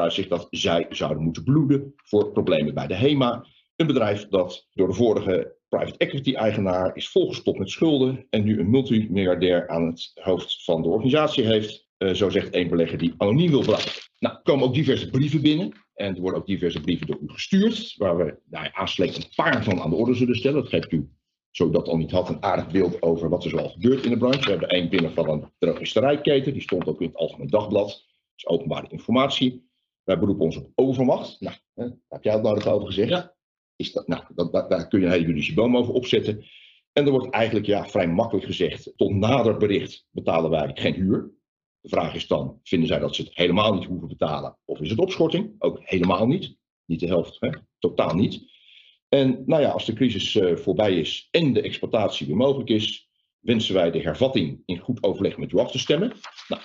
Speaker 2: zich dat zij zouden moeten bloeden voor problemen bij de HEMA. Een bedrijf dat door de vorige private equity eigenaar is volgestopt met schulden en nu een multimiljardair aan het hoofd van de organisatie heeft. Uh, zo zegt één belegger die anoniem wil blijven. Nou, er komen ook diverse brieven binnen. En er worden ook diverse brieven door u gestuurd, waar we nou, aanslecht een paar van aan de orde zullen stellen. Dat geeft u, zo dat al niet had, een aardig beeld over wat er zoal gebeurt in de branche. We hebben één binnen van een drogisterijketen, die stond ook in het Algemeen Dagblad. Is openbare informatie. Wij beroepen ons op overmacht. Nou, hè, heb jij het nou over gezegd? Ja. Is dat, nou, dat, daar kun je een hele juridische boom over opzetten. En er wordt eigenlijk ja, vrij makkelijk gezegd, tot nader bericht betalen wij geen huur. De vraag is dan, vinden zij dat ze het helemaal niet hoeven betalen? Of is het opschorting? Ook helemaal niet. Niet de helft, hè? totaal niet. En nou ja, als de crisis uh, voorbij is en de exploitatie weer mogelijk is, wensen wij de hervatting in goed overleg met u af te stemmen. Nou,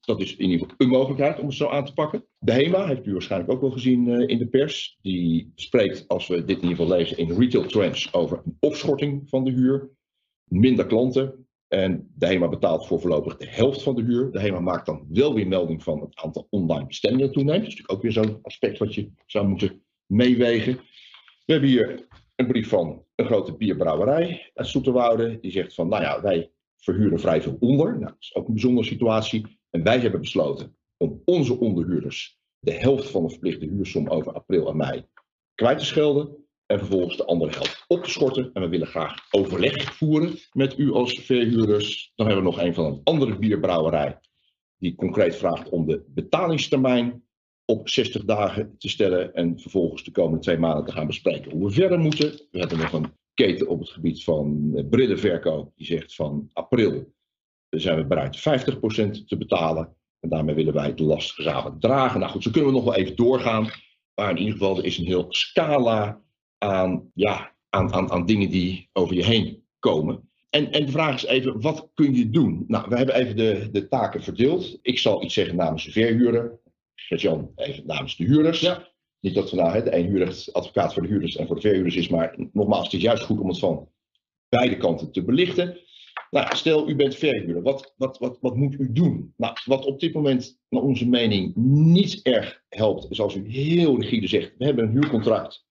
Speaker 2: dat is in ieder geval een mogelijkheid om het zo aan te pakken. De HEMA heeft u waarschijnlijk ook wel gezien uh, in de pers. Die spreekt, als we dit in ieder geval lezen, in retail trends over een opschorting van de huur. Minder klanten. En de HEMA betaalt voor voorlopig de helft van de huur. De HEMA maakt dan wel weer melding van het aantal online bestemmingen toeneemt. Dat is natuurlijk ook weer zo'n aspect wat je zou moeten meewegen. We hebben hier een brief van een grote bierbrouwerij uit Soeterwoude. Die zegt van, nou ja, wij verhuren vrij veel onder. Nou, dat is ook een bijzondere situatie. En wij hebben besloten om onze onderhuurders de helft van de verplichte huursom over april en mei kwijt te schelden. En vervolgens de andere helft op te schorten. En we willen graag overleg voeren met u als verhuurders. Dan hebben we nog een van een andere bierbrouwerij. Die concreet vraagt om de betalingstermijn op 60 dagen te stellen. En vervolgens de komende twee maanden te gaan bespreken hoe we verder moeten. We hebben nog een keten op het gebied van brillenverkoop. Die zegt van april zijn we bereid 50% te betalen. En daarmee willen wij de last gezamenlijk dragen. Nou goed, zo kunnen we nog wel even doorgaan. Maar in ieder geval, er is een heel scala aan, ja, aan, aan, aan dingen die over je heen komen. En, en de vraag is even, wat kun je doen? Nou, we hebben even de, de taken verdeeld. Ik zal iets zeggen namens de verhuurder. Gert-Jan even namens de huurders. Ja. Niet dat we nou hè, de een huurder advocaat voor de huurders en voor de verhuurders is, maar nogmaals, het is juist goed om het van beide kanten te belichten. Nou, stel u bent verhuurder, wat, wat, wat, wat moet u doen? Nou, wat op dit moment naar onze mening niet erg helpt, is als u heel rigide zegt, we hebben een huurcontract.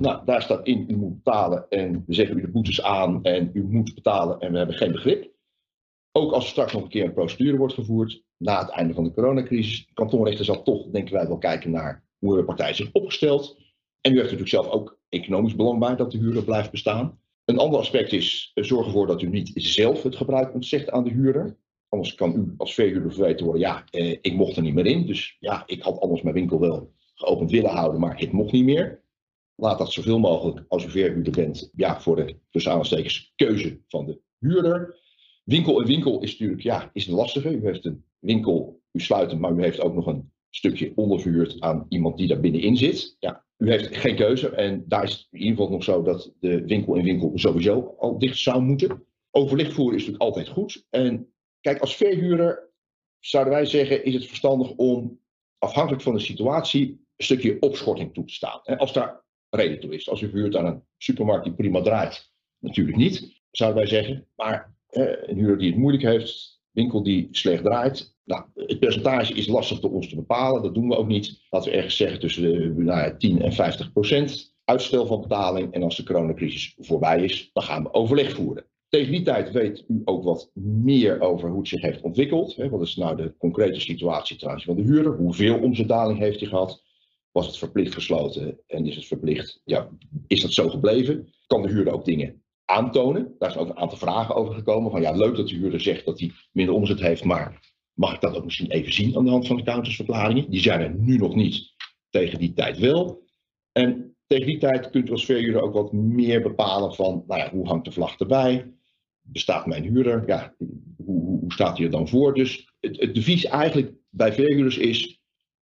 Speaker 2: Nou, daar staat in, u moet betalen en we zeggen u de boetes aan en u moet betalen en we hebben geen begrip. Ook als er straks nog een keer een procedure wordt gevoerd, na het einde van de coronacrisis, de kantonrechter zal toch, denken wij, wel kijken naar hoe de partij zich opgesteld. En u heeft natuurlijk zelf ook economisch belang bij dat de huurder blijft bestaan. Een ander aspect is, eh, zorg ervoor dat u niet zelf het gebruik ontzegt aan de huurder. Anders kan u als verhuurder verweten worden, ja, eh, ik mocht er niet meer in. Dus ja, ik had anders mijn winkel wel geopend willen houden, maar het mocht niet meer. Laat dat zoveel mogelijk, als u verhuurder bent, ja, voor de tussen keuze van de huurder. Winkel en winkel is natuurlijk, ja, is lastige. U heeft een winkel, u sluit hem, maar u heeft ook nog een stukje onderverhuurd aan iemand die daar binnenin zit. Ja, u heeft geen keuze en daar is het in ieder geval nog zo dat de winkel in winkel sowieso al dicht zou moeten. Overleg voeren is natuurlijk altijd goed. En kijk, als verhuurder zouden wij zeggen, is het verstandig om afhankelijk van de situatie een stukje opschorting toe te staan. Als daar reden toe is. Als u verhuurt aan een supermarkt die prima draait, natuurlijk niet, zouden wij zeggen. Maar een huurder die het moeilijk heeft, winkel die slecht draait, nou, het percentage is lastig voor ons te bepalen. Dat doen we ook niet. Laten we ergens zeggen tussen de nou ja, 10 en 50 procent uitstel van betaling. En als de coronacrisis voorbij is, dan gaan we overleg voeren. Tegen die tijd weet u ook wat meer over hoe het zich heeft ontwikkeld. Wat is nou de concrete situatie aanzien van de huurder? Hoeveel omzetdaling heeft hij gehad? Was het verplicht gesloten en is het verplicht? Ja, is dat zo gebleven? Kan de huurder ook dingen aantonen? Daar zijn ook een aantal vragen over gekomen. Van ja, leuk dat de huurder zegt dat hij minder omzet heeft, maar mag ik dat ook misschien even zien aan de hand van de accountantsverklaringen. Die zijn er nu nog niet, tegen die tijd wel. En tegen die tijd kunt u als verhuurder ook wat meer bepalen van, nou ja, hoe hangt de vlag erbij? Bestaat mijn huurder? Ja, hoe, hoe staat hij er dan voor? Dus het, het devies eigenlijk bij verhuurders is,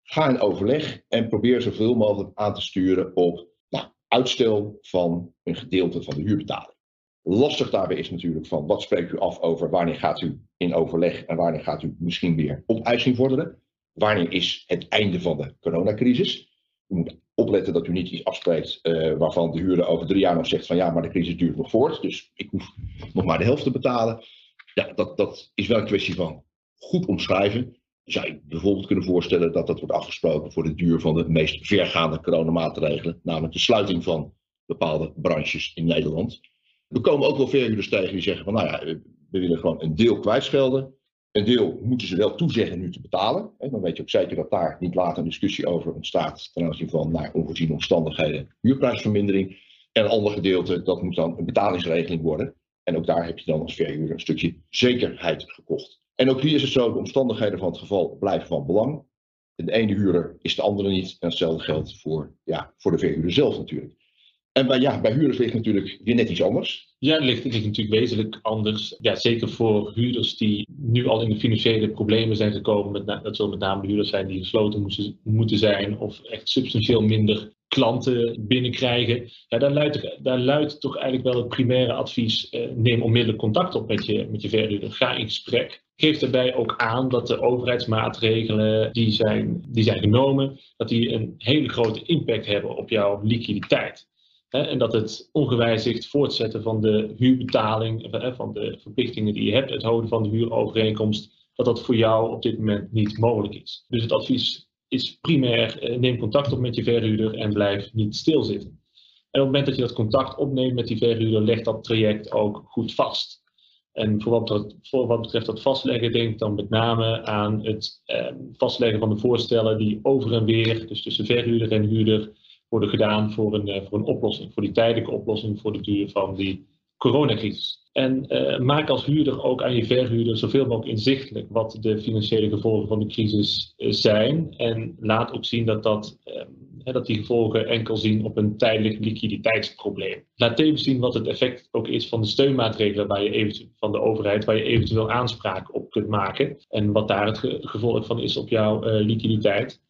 Speaker 2: ga in overleg en probeer zoveel mogelijk aan te sturen op nou, uitstel van een gedeelte van de huurbetaling. Lastig daarbij is natuurlijk van wat spreekt u af over wanneer gaat u in overleg en wanneer gaat u misschien weer opeising vorderen. Wanneer is het einde van de coronacrisis? U moet opletten dat u niet iets afspreekt uh, waarvan de huurder over drie jaar nog zegt van ja, maar de crisis duurt nog voort, dus ik hoef nog maar de helft te betalen. Ja, dat, dat is wel een kwestie van goed omschrijven. Zou je bijvoorbeeld kunnen voorstellen dat dat wordt afgesproken voor de duur van de meest vergaande coronamaatregelen, namelijk de sluiting van bepaalde branches in Nederland. We komen ook wel verhuurders tegen die zeggen van nou ja, we willen gewoon een deel kwijtschelden. Een deel moeten ze wel toezeggen nu te betalen. Dan weet je ook zeker dat daar niet later een discussie over ontstaat ten aanzien van naar onvoorziene omstandigheden huurprijsvermindering. En een ander gedeelte, dat moet dan een betalingsregeling worden. En ook daar heb je dan als verhuurder een stukje zekerheid gekocht. En ook hier is het zo, de omstandigheden van het geval blijven van belang. De ene huurder is de andere niet. En hetzelfde geldt voor, ja, voor de verhuurder zelf natuurlijk. En bij, ja, bij huurders ligt natuurlijk weer net iets anders.
Speaker 3: Ja, het ligt, het ligt natuurlijk wezenlijk anders. Ja, zeker voor huurders die nu al in de financiële problemen zijn gekomen. Met, dat zullen met name de huurders zijn die gesloten moesten, moeten zijn. Of echt substantieel minder klanten binnenkrijgen. Ja, daar, luidt, daar luidt toch eigenlijk wel het primaire advies. Eh, neem onmiddellijk contact op met je, met je verhuurder. Ga in gesprek. Geef daarbij ook aan dat de overheidsmaatregelen die zijn, die zijn genomen, dat die een hele grote impact hebben op jouw liquiditeit. En dat het ongewijzigd voortzetten van de huurbetaling, van de verplichtingen die je hebt, het houden van de huurovereenkomst, dat dat voor jou op dit moment niet mogelijk is. Dus het advies is primair, eh, neem contact op met je verhuurder en blijf niet stilzitten. En op het moment dat je dat contact opneemt met die verhuurder, leg dat traject ook goed vast. En voor wat, voor wat betreft dat vastleggen, denk dan met name aan het eh, vastleggen van de voorstellen die over en weer, dus tussen verhuurder en huurder, worden gedaan voor een, eh, voor een oplossing, voor die tijdelijke oplossing voor de duur van die coronacrisis. En uh, maak als huurder ook aan je verhuurder zoveel mogelijk inzichtelijk wat de financiële gevolgen van de crisis uh, zijn. En laat ook zien dat, dat, uh, dat die gevolgen enkel zien op een tijdelijk liquiditeitsprobleem. Laat tevens zien wat het effect ook is van de steunmaatregelen waar je van de overheid, waar je eventueel aanspraak op kunt maken. En wat daar het ge gevolg van is op jouw liquiditeit.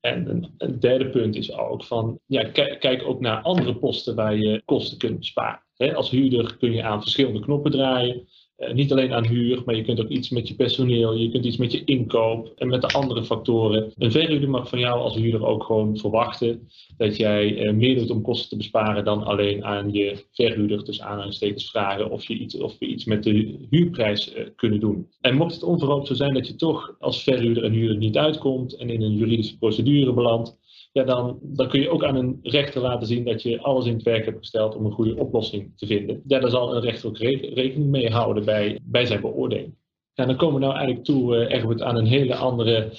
Speaker 3: En een, derde punt is ook van, ja, kijk ook naar andere posten waar je kosten kunt besparen. als huurder kun je aan verschillende knoppen draaien. Eh, niet alleen aan huur, maar je kunt ook iets met je personeel, je kunt iets met je inkoop en met de andere factoren. Een verhuurder mag van jou als huurder ook gewoon verwachten dat jij uh, meer doet om kosten te besparen dan alleen aan je verhuurder, dus aanhalingstekens vragen of, je iets, of we iets met de huurprijs uh, kunnen doen. En mocht het onverhoopt zo zijn dat je toch als verhuurder en huurder niet uitkomt en in een juridische procedure belandt, ja, dan, dan kun je ook aan een rechter laten zien dat je alles in het werk hebt gesteld om een goede oplossing te vinden. Ja, daar zal een rechter ook rekening mee houden bij, bij zijn beoordeling. Ja, dan komen we nou eigenlijk toe, uh, Egbert, aan een hele andere...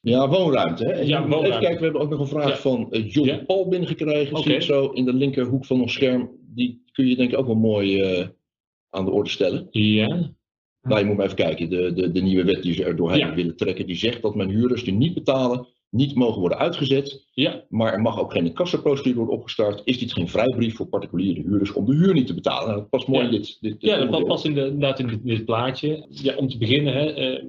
Speaker 2: Ja, woonruimte. Hè? Ja, woonruimte. Even kijken, we hebben ook nog een vraag van uh, John ja. Paul binnengekregen. Okay. Zie ik zo in de linkerhoek van ons scherm. Die kun je denk ik ook wel mooi uh, aan de orde stellen.
Speaker 3: Ja.
Speaker 2: Nou, je moet maar even kijken. De, de, de nieuwe wet die ze er doorheen willen trekken, die zegt dat men huurders die niet betalen niet mogen worden uitgezet.
Speaker 3: Ja.
Speaker 2: Maar er mag ook geen kassaprocedure worden opgestart. Is dit geen vrijbrief voor particuliere huurders om de huur niet te betalen? Nou, dat past mooi
Speaker 3: ja.
Speaker 2: in dit, dit,
Speaker 3: Ja, dat past inderdaad in dit, dit, plaatje. Ja, om te beginnen, hè, uh,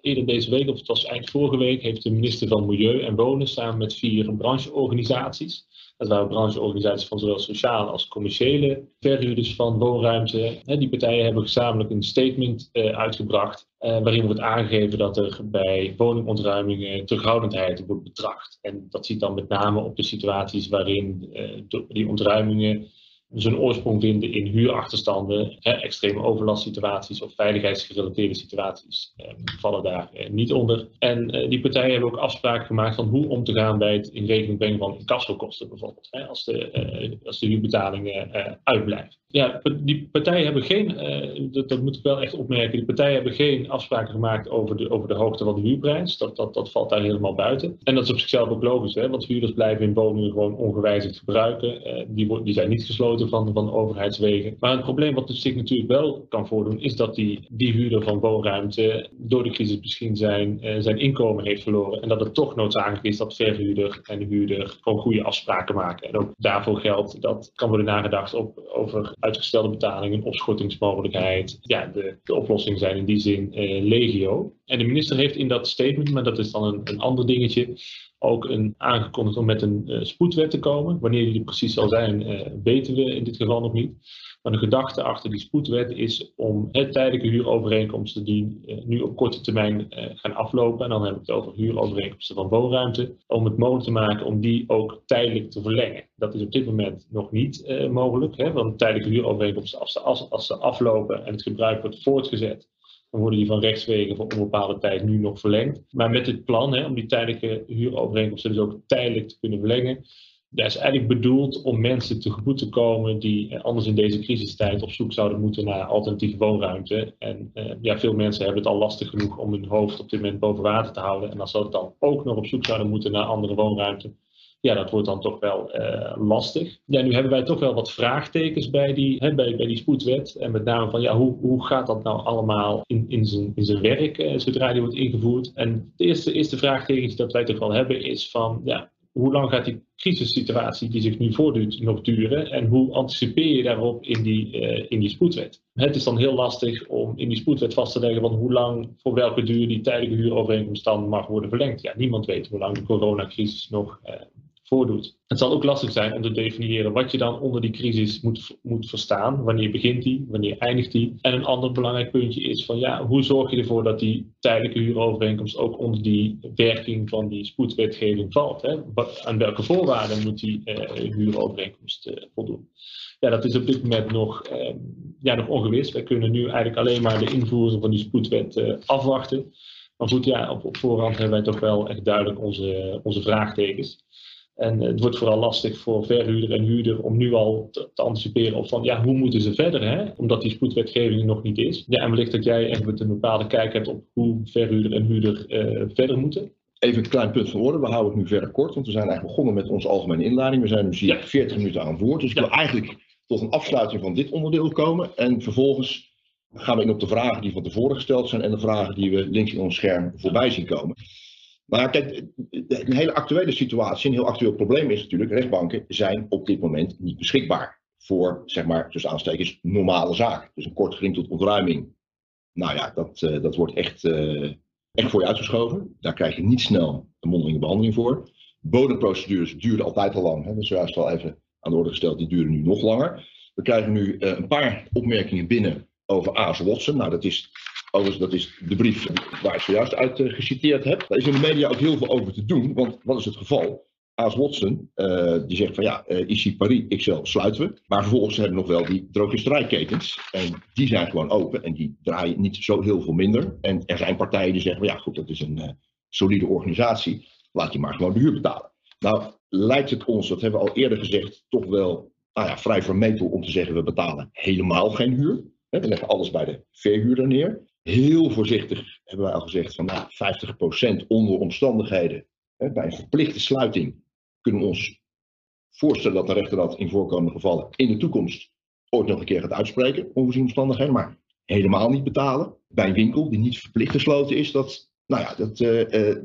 Speaker 3: eerder deze week, of het was eind vorige week, heeft de minister van Milieu en Wonen samen met vier brancheorganisaties dat waren brancheorganisaties van zowel sociale als commerciële verhuurders van woonruimte. Die partijen hebben gezamenlijk een statement uh, uitgebracht. Uh, waarin wordt aangegeven dat er bij woningontruimingen terughoudendheid wordt betracht. En dat ziet dan met name op de situaties waarin uh, die ontruimingen zijn oorsprong vinden in huurachterstanden, extreme overlastsituaties of veiligheidsgerelateerde situaties eh, vallen daar eh, niet onder. En eh, die partijen hebben ook afspraken gemaakt van hoe om te gaan bij het in rekening brengen van incassokosten bijvoorbeeld, als, de, eh, als de huurbetalingen eh, uitblijven. Ja, die partijen hebben geen, eh, dat, dat, moet ik wel echt opmerken, die partijen hebben geen afspraken gemaakt over de, over de hoogte van de huurprijs. Dat, dat, dat valt daar helemaal buiten. En dat is op zichzelf ook logisch, hè, want huurders blijven in woningen gewoon ongewijzigd gebruiken. die, die zijn niet gesloten van, van overheidswegen. Maar het probleem wat zich natuurlijk wel kan voordoen, is dat die, die huurder van woonruimte door de crisis misschien zijn, uh, zijn inkomen heeft verloren. En dat het toch noodzakelijk is dat verhuurder en de huurder gewoon goede afspraken maken. En ook daarvoor geldt dat kan worden nagedacht op, over uitgestelde betalingen, opschortingsmogelijkheid. Ja, de, de oplossingen zijn in die zin uh, legio. En de minister heeft in dat statement, maar dat is dan een, een ander dingetje, ook een, aangekondigd om met een uh, spoedwet te komen. Wanneer die precies zal zijn, uh, weten we in dit geval nog niet. Maar de gedachte achter die spoedwet is om het tijdelijke huurovereenkomsten die uh, nu op korte termijn gaan aflopen, en dan hebben we het over huurovereenkomsten van woonruimte, om het mogelijk te maken om die ook tijdelijk te verlengen. Dat is op dit moment nog niet mogelijk, hè, want tijdelijke huurovereenkomsten, als ze, als, als ze aflopen en het gebruik wordt voortgezet, dan worden die van rechtswegen voor onbepaalde tijd nu nog verlengd. Maar met dit plan hè, om die tijdelijke huurovereenkomsten dus ook tijdelijk te kunnen verlengen, dat is eigenlijk bedoeld om mensen tegemoet te komen die eh, anders in deze crisistijd op zoek zouden moeten naar alternatieve woonruimte. En eh, ja, veel mensen hebben het al lastig genoeg om hun hoofd op dit moment boven water te houden. En als ze dan ook nog op zoek zouden moeten naar andere woonruimte, ja, dat wordt dan toch wel uh, lastig. Ja, nu hebben wij toch wel wat vraagtekens bij die, hè, bij, bij die spoedwet. En met name van, ja, hoe, hoe gaat dat nou allemaal in, in, zijn, in werk uh, zodra die wordt ingevoerd? En de eerste, eerste vraagtekens dat wij toch wel hebben is van, ja, hoe lang gaat die crisissituatie die zich nu voordoet nog duren? En hoe anticipeer je daarop in die, uh, in die spoedwet? Het is dan heel lastig om in die spoedwet vast te leggen van hoe lang, voor welke duur die tijdelijke huurovereenkomst dan mag worden verlengd. Ja, niemand weet hoe lang de coronacrisis nog Het zal ook lastig zijn om te definiëren wat je dan onder die crisis moet, moet verstaan. Wanneer begint die? Wanneer eindigt die? En een ander belangrijk puntje is van ja, hoe zorg je ervoor dat die tijdelijke huurovereenkomst ook onder die werking van die spoedwetgeving valt? Hè? aan welke voorwaarden moet die uh, huurovereenkomst uh, voldoen? Ja, dat is op dit moment nog, uh, ja, nog ongewis. Wij kunnen nu eigenlijk alleen maar de invoering van die spoedwet uh, afwachten. Maar goed, ja, op, op voorhand hebben wij toch wel echt duidelijk onze, onze vraagtekens. En het wordt vooral lastig voor verhuurder en huurder om nu al te, te, anticiperen op van ja, hoe moeten ze verder, hè? omdat die spoedwetgeving nog niet is. Ja, en wellicht dat jij echt een bepaalde kijk hebt op hoe verhuurder en huurder uh, verder moeten.
Speaker 2: Even een klein punt van orde, we houden het nu verder kort, want we zijn eigenlijk begonnen met onze algemene inleiding. We zijn nu ja. 40 minuten aan het woord, dus ik wil eigenlijk tot een afsluiting van dit onderdeel komen. En vervolgens gaan we in op de vragen die van tevoren gesteld zijn en de vragen die we links in ons scherm voorbij zien komen. Maar kijk, een hele actuele situatie, een heel actueel probleem is natuurlijk, rechtbanken zijn op dit moment niet beschikbaar voor, zeg maar, tussen aanstekens, normale zaken. Dus een kort geding tot ontruiming, nou ja, dat, uh, dat wordt echt, uh, echt voor je uitgeschoven. Daar krijg je niet snel een mondelinge behandeling voor. Bodemprocedures duurden altijd al lang, hè. dat is juist al even aan de orde gesteld, die duren nu nog langer. We krijgen nu uh, een paar opmerkingen binnen over AS Watson. Nou, dat is Overigens, dat is de brief waar ik zojuist uit uh, geciteerd heb. Daar is in de media ook heel veel over te doen, want wat is het geval? Aas Watson, uh, die zegt van ja, uh, ici Paris, XL sluiten we. Maar vervolgens hebben we nog wel die drogisterijketens. En die zijn gewoon open en die draaien niet zo heel veel minder. En er zijn partijen die zeggen van ja goed, dat is een solide organisatie. Laat je maar gewoon de huur betalen. Nou lijkt het ons, dat hebben we al eerder gezegd, toch wel nou ja, vrij vermetel om te zeggen we betalen helemaal geen huur. We leggen alles bij de verhuurder neer heel voorzichtig hebben wij al gezegd van nou, 50% onder omstandigheden. Bij een verplichte sluiting kunnen we ons voorstellen dat de rechter dat in voorkomende gevallen in de toekomst ooit nog een keer gaat uitspreken, onvoorzien omstandigheden, maar helemaal niet betalen. Bij een winkel die niet verplicht gesloten is, dat, nou ja, dat, uh, uh,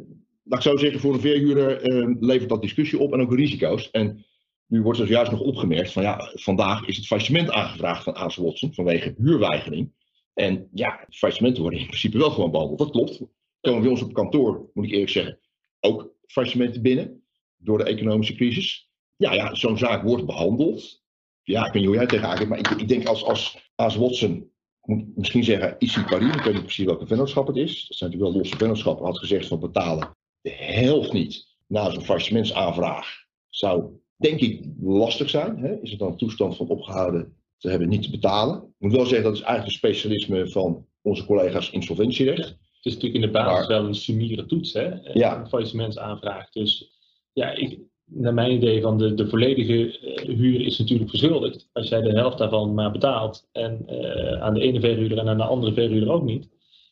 Speaker 2: laat ik zo zeggen, voor een verhuurder uh, levert dat discussie op en ook risico's. En nu wordt er juist nog opgemerkt van ja, vandaag is het faillissement aangevraagd van AS Watson vanwege huurweigering. En ja, faillissementen worden in principe wel gewoon behandeld. Dat klopt. Komen bij ons op kantoor, moet ik eerlijk zeggen, ook faillissementen binnen door de economische crisis. Ja, ja zo'n zaak wordt behandeld. Ja, ik weet niet hoe jij tegenaan maar ik, ik, denk als, als Aas Watson, moet misschien zeggen, IC Paris, ik weet niet precies welke vennootschap het is. Dat zijn natuurlijk wel losse vennootschappen, had gezegd van betalen de helft niet na zo'n faillissementsaanvraag. Zou denk ik lastig zijn. Hè? Is het dan een toestand van opgehouden te hebben niet te betalen. Ik moet wel zeggen, dat is eigenlijk een specialisme van onze collega's insolventierecht.
Speaker 3: Het is natuurlijk in de basis wel een summiere toets, hè?
Speaker 2: Ja.
Speaker 3: Een faillissementsaanvraag. Dus ja, ik, naar mijn idee van de, de volledige uh, huur is natuurlijk verschuldigd. Als jij de helft daarvan maar betaalt en uh, aan de ene verhuurder en aan de andere verhuurder ook niet,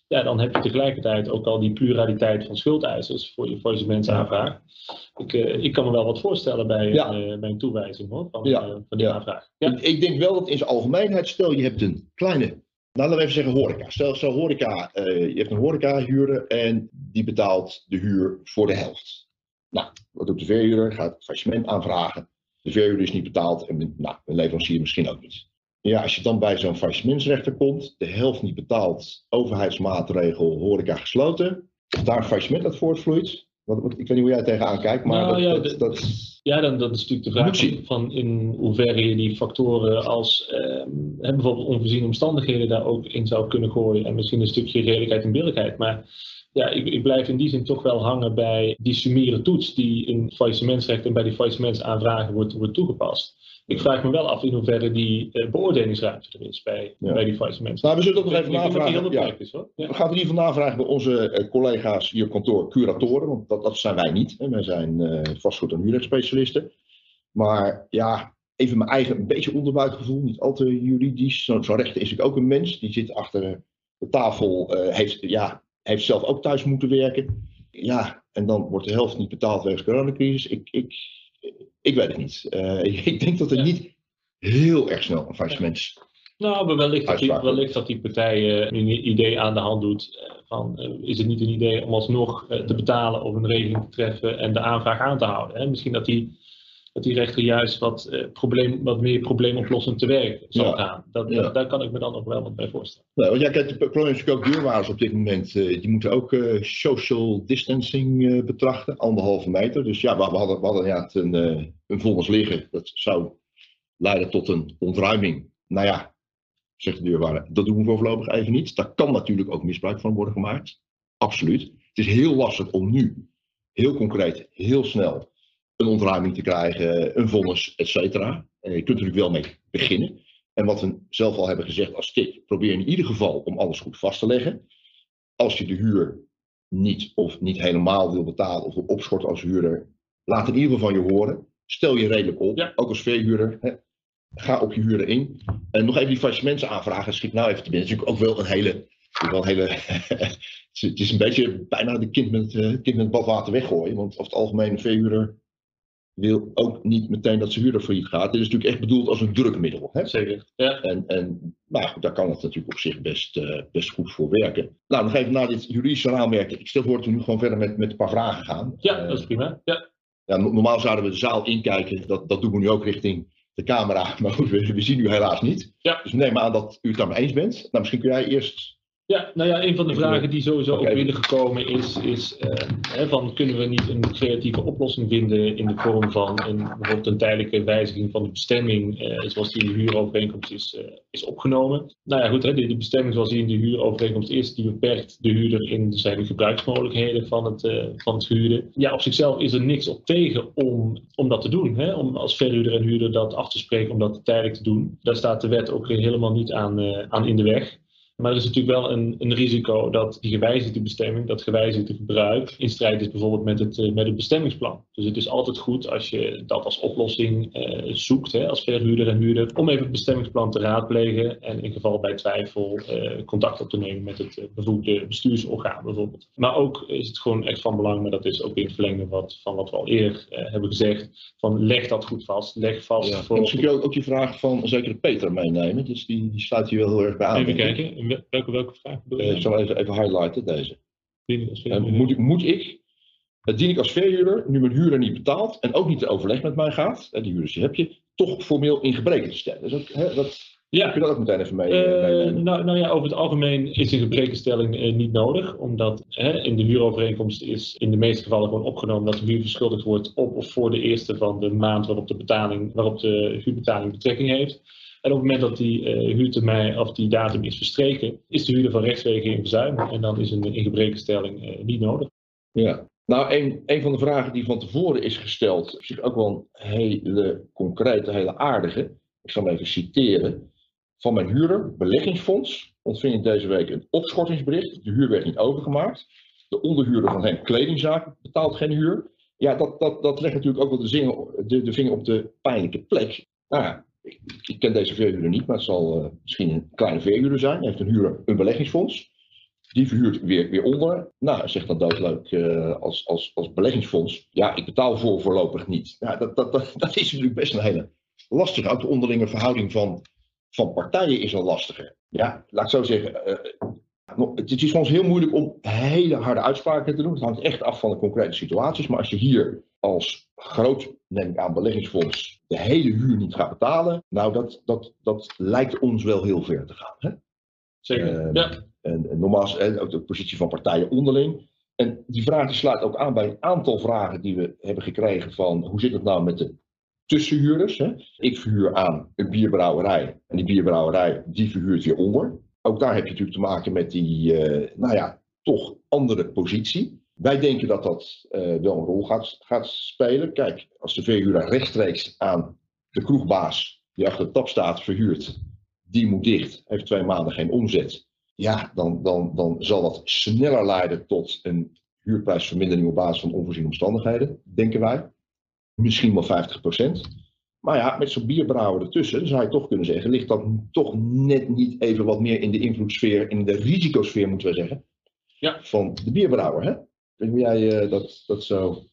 Speaker 3: ja, dan heb je tegelijkertijd ook al die pluraliteit van schuldeisers voor je faillissementsaanvraag. Ik, uh, ik kan me wel wat voorstellen bij, ja. uh, bij een toewijzing hoor, van, ja. van die aanvraag.
Speaker 2: Ja. Ik, denk wel dat in zijn algemeenheid, stel je hebt een kleine, nou laten we even zeggen horeca. Stel, stel horeca, je hebt een horeca-huurder en die betaalt de huur voor de helft. Nou, wat doet de verhuurder? Gaat het faillissement aanvragen. De verhuurder is niet betaald en nou, een leverancier misschien ook niet. Ja, als je dan bij zo'n faillissementsrechter komt, de helft niet betaald, overheidsmaatregel, horeca gesloten, daar faillissement uit voortvloeit. Ik weet niet hoe jij tegenaan kijkt, maar
Speaker 3: Nou,
Speaker 2: dat,
Speaker 3: ja,
Speaker 2: dat,
Speaker 3: Ja, dan dat is natuurlijk de vraag van, van in hoeverre je die factoren als hè, bijvoorbeeld onvoorziene omstandigheden daar ook in zou kunnen gooien. En misschien een stukje redelijkheid en billijkheid. Maar ja, ik, ik blijf in die zin toch wel hangen bij die summiere toets die in faillissementsrecht en bij die faillissementsaanvragen wordt, wordt toegepast. Ik vraag me wel af in hoeverre die eh, beoordelingsruimte er is bij,
Speaker 2: Ja.
Speaker 3: bij die faillissements.
Speaker 2: Nou, we zullen dat nog even
Speaker 3: Ik
Speaker 2: navragen. Ja.
Speaker 3: is, hoor. Ja.
Speaker 2: We gaan het in ieder geval navragen bij onze eh, collega's hier op kantoor, curatoren, want dat, dat zijn wij niet. Hè. Wij zijn eh, vastgoed- en huurrechtsspecialisten. Maar ja, even mijn eigen, een beetje onderbuikgevoel, niet al te juridisch. Zo- Zo'n rechter is natuurlijk ook een mens, die zit achter de tafel, heeft, ja, heeft zelf ook thuis moeten werken. Ja, en dan wordt de helft niet betaald wegens de coronacrisis. Ik, ik, ik weet het niet. Eh, *laughs* ik denk dat er
Speaker 3: Ja.
Speaker 2: niet heel erg snel een faillissement
Speaker 3: Nou, maar wellicht dat, die, wellicht dat die partij eh, een idee aan de hand doet. eh, van, is het niet een idee om alsnog te betalen of een regeling te treffen en de aanvraag aan te houden? Hè? Misschien dat die, dat die rechter juist wat, eh, probleem, wat meer probleemoplossend te werk zal
Speaker 2: Ja.
Speaker 3: gaan. Dat,
Speaker 2: Ja.
Speaker 3: daar kan ik me dan nog wel wat bij voorstellen.
Speaker 2: Nee, want jij kijkt, de probleem is natuurlijk ook deurwaarders op dit moment. eh, die moeten ook eh, social distancing betrachten, anderhalve meter. Dus ja, we, hadden, we hadden ja, het een, een vonnis liggen. Dat zou leiden tot een ontruiming. Nou ja, zegt de deurwaarder, dat doen we voorlopig even niet. Daar kan natuurlijk ook misbruik van worden gemaakt. Absoluut. Het is heel lastig om nu, heel concreet, heel snel, een ontruiming te krijgen, een vonnis, et cetera. Je kunt er natuurlijk wel mee beginnen. En wat we zelf al hebben gezegd als tip, probeer in ieder geval om alles goed vast te leggen. Als je de huur niet of niet helemaal wil betalen of wil opschorten als huurder, laat in ieder geval van je horen. Stel je redelijk op,
Speaker 3: Ja.
Speaker 2: ook als verhuurder. Hè. Ga op je huurder in. En nog even die faillissementen aanvragen, schiet nou even te binnen. Het is natuurlijk ook wel een hele. Wel een hele het is- *laughs* het is een beetje bijna de kind met, eh, kind met badwater weggooien. Want over het algemeen een verhuurder wil ook niet meteen dat zijn huurder failliet gaat. Dit is natuurlijk echt bedoeld als een drukmiddel. Hè?
Speaker 3: Zeker. Ja.
Speaker 2: En, en nou goed, daar kan het natuurlijk op zich best, eh, best goed voor werken. Nou, nog even naar dit juridische raamwerk. Ik stel voor dat we nu gewoon verder met, met een paar vragen gaan.
Speaker 3: ja,
Speaker 2: Eh,
Speaker 3: dat is prima. Ja.
Speaker 2: ja, no- normaal zouden we de zaal inkijken. Dat, dat doen we nu ook richting de camera. *laughs* Maar goed, we, we zien u helaas niet.
Speaker 3: Ja.
Speaker 2: Dus we nemen aan dat u het daarmee eens bent. Nou, misschien kun jij eerst...
Speaker 3: Ja, nou ja, een van de vragen die sowieso op binnengekomen is, is eh, hè, van kunnen we niet een creatieve oplossing vinden in de vorm van een, bijvoorbeeld een tijdelijke wijziging van de bestemming, eh, zoals die in de huurovereenkomst is, eh, is opgenomen. Nou ja, goed, hè, de, de bestemming zoals die in de huurovereenkomst is, die beperkt de huurder in zijn gebruiksmogelijkheden van het, van het huren. Ja, op zichzelf is er niks op tegen om, om dat te doen, hè, om als verhuurder en huurder dat af te spreken, om dat tijdelijk te doen. Daar staat de wet ook helemaal niet aan, aan in de weg. Maar er is natuurlijk wel een, een risico dat die gewijzigde bestemming, dat gewijzigde gebruik, in strijd is bijvoorbeeld met het, eh, met het bestemmingsplan. Dus het is altijd goed als je dat als oplossing eh, zoekt, hè, als verhuurder en huurder, om even het bestemmingsplan te raadplegen en in geval bij twijfel eh, contact op te nemen met het bevoegde bestuursorgaan bijvoorbeeld. Maar ook is het gewoon echt van belang, maar dat is ook in het verlengde wat, van wat we al eerder eh, hebben gezegd, van leg dat goed vast. Leg vast
Speaker 2: Ja.
Speaker 3: voor...
Speaker 2: En misschien kun je ook, ook die vraag van een zekere Peter meenemen. Dus die, die sluit hier wel heel erg bij aan.
Speaker 3: Even kijken, welke, welke vraag bedoel
Speaker 2: Eh,
Speaker 3: je?
Speaker 2: ik zal even, even highlighten, deze.
Speaker 3: Als
Speaker 2: Eh, moet, ik- moet ik, eh, dien ik als verhuurder, nu mijn huurder niet betaalt en ook niet de overleg met mij gaat, eh, die huurders die heb je, toch formeel in gebreken te stellen. Dus ook, hè, dat,
Speaker 3: Ja,
Speaker 2: Heb je dat ook meteen even mee, eh,
Speaker 3: Eh,
Speaker 2: meenemen?
Speaker 3: nou, nou ja, over het algemeen is een gebrekenstelling eh, niet nodig, omdat hè, in de huurovereenkomst is in de meeste gevallen gewoon opgenomen dat de huur verschuldigd wordt op of voor de eerste van de maand waarop de, betaling, waarop de huurbetaling betrekking heeft. En op het moment dat die eh, huurtermijn of die datum is verstreken, is de huurder van rechtswege in verzuim en dan is een ingebrekenstelling eh, niet nodig.
Speaker 2: Ja. Nou, een, van de vragen die van tevoren is gesteld, op zich ook wel een hele concrete, hele aardige. Ik zal hem even citeren. Van mijn huurder, beleggingsfonds, ontving ik deze week een opschortingsbericht. De huur werd niet overgemaakt. De onderhuurder van hem, kledingzaak, betaalt geen huur. Ja, dat, dat, dat legt natuurlijk ook wel de, de vinger op de pijnlijke plek. Nou ja, ik, ken deze verhuurder niet, maar het zal eh, misschien een kleine verhuurder zijn. Hij heeft een huurder, een beleggingsfonds. Die verhuurt weer, weer onder. Nou, zegt dan doodleuk eh, als, als, als beleggingsfonds. Ja, ik betaal voor voorlopig niet. Ja, dat, dat, dat, *laughs* dat is natuurlijk best een hele lastige. Ook de onderlinge verhouding van, van partijen is al lastiger. Ja, laat ik zo zeggen. eh, het is soms heel moeilijk om hele harde uitspraken te doen. Het hangt echt af van de concrete situaties. Maar als je hier als groot, neem ik aan, beleggingsfonds de hele huur niet gaat betalen, nou dat, dat, dat lijkt ons wel heel ver te gaan. Hè?
Speaker 3: Zeker.
Speaker 2: Ehm,
Speaker 3: ja.
Speaker 2: En, en nogmaals, hè, ook de positie van partijen onderling. En die vraag die sluit ook aan bij een aantal vragen die we hebben gekregen van hoe zit het nou met de tussenhuurders? Hè? Ik verhuur aan een bierbrouwerij en die bierbrouwerij die verhuurt weer onder. Ook daar heb je natuurlijk te maken met die, eh, nou ja, toch andere positie. Wij denken dat dat eh, wel een rol gaat, gaat spelen. Kijk, als de verhuurder rechtstreeks aan de kroegbaas die achter de tap staat verhuurt, die moet dicht, heeft twee maanden geen omzet. Ja, dan, dan, dan zal dat sneller leiden tot een huurprijsvermindering op basis van onvoorziene omstandigheden, denken wij. Misschien wel 50%. Maar ja, met zo'n bierbrouwer ertussen zou je toch kunnen zeggen, ligt dat toch net niet even wat meer in de invloedssfeer, in de risicosfeer moeten we zeggen,
Speaker 3: Ja.
Speaker 2: van de bierbrouwer. Hè? Ik hoe jij eh, dat, dat zo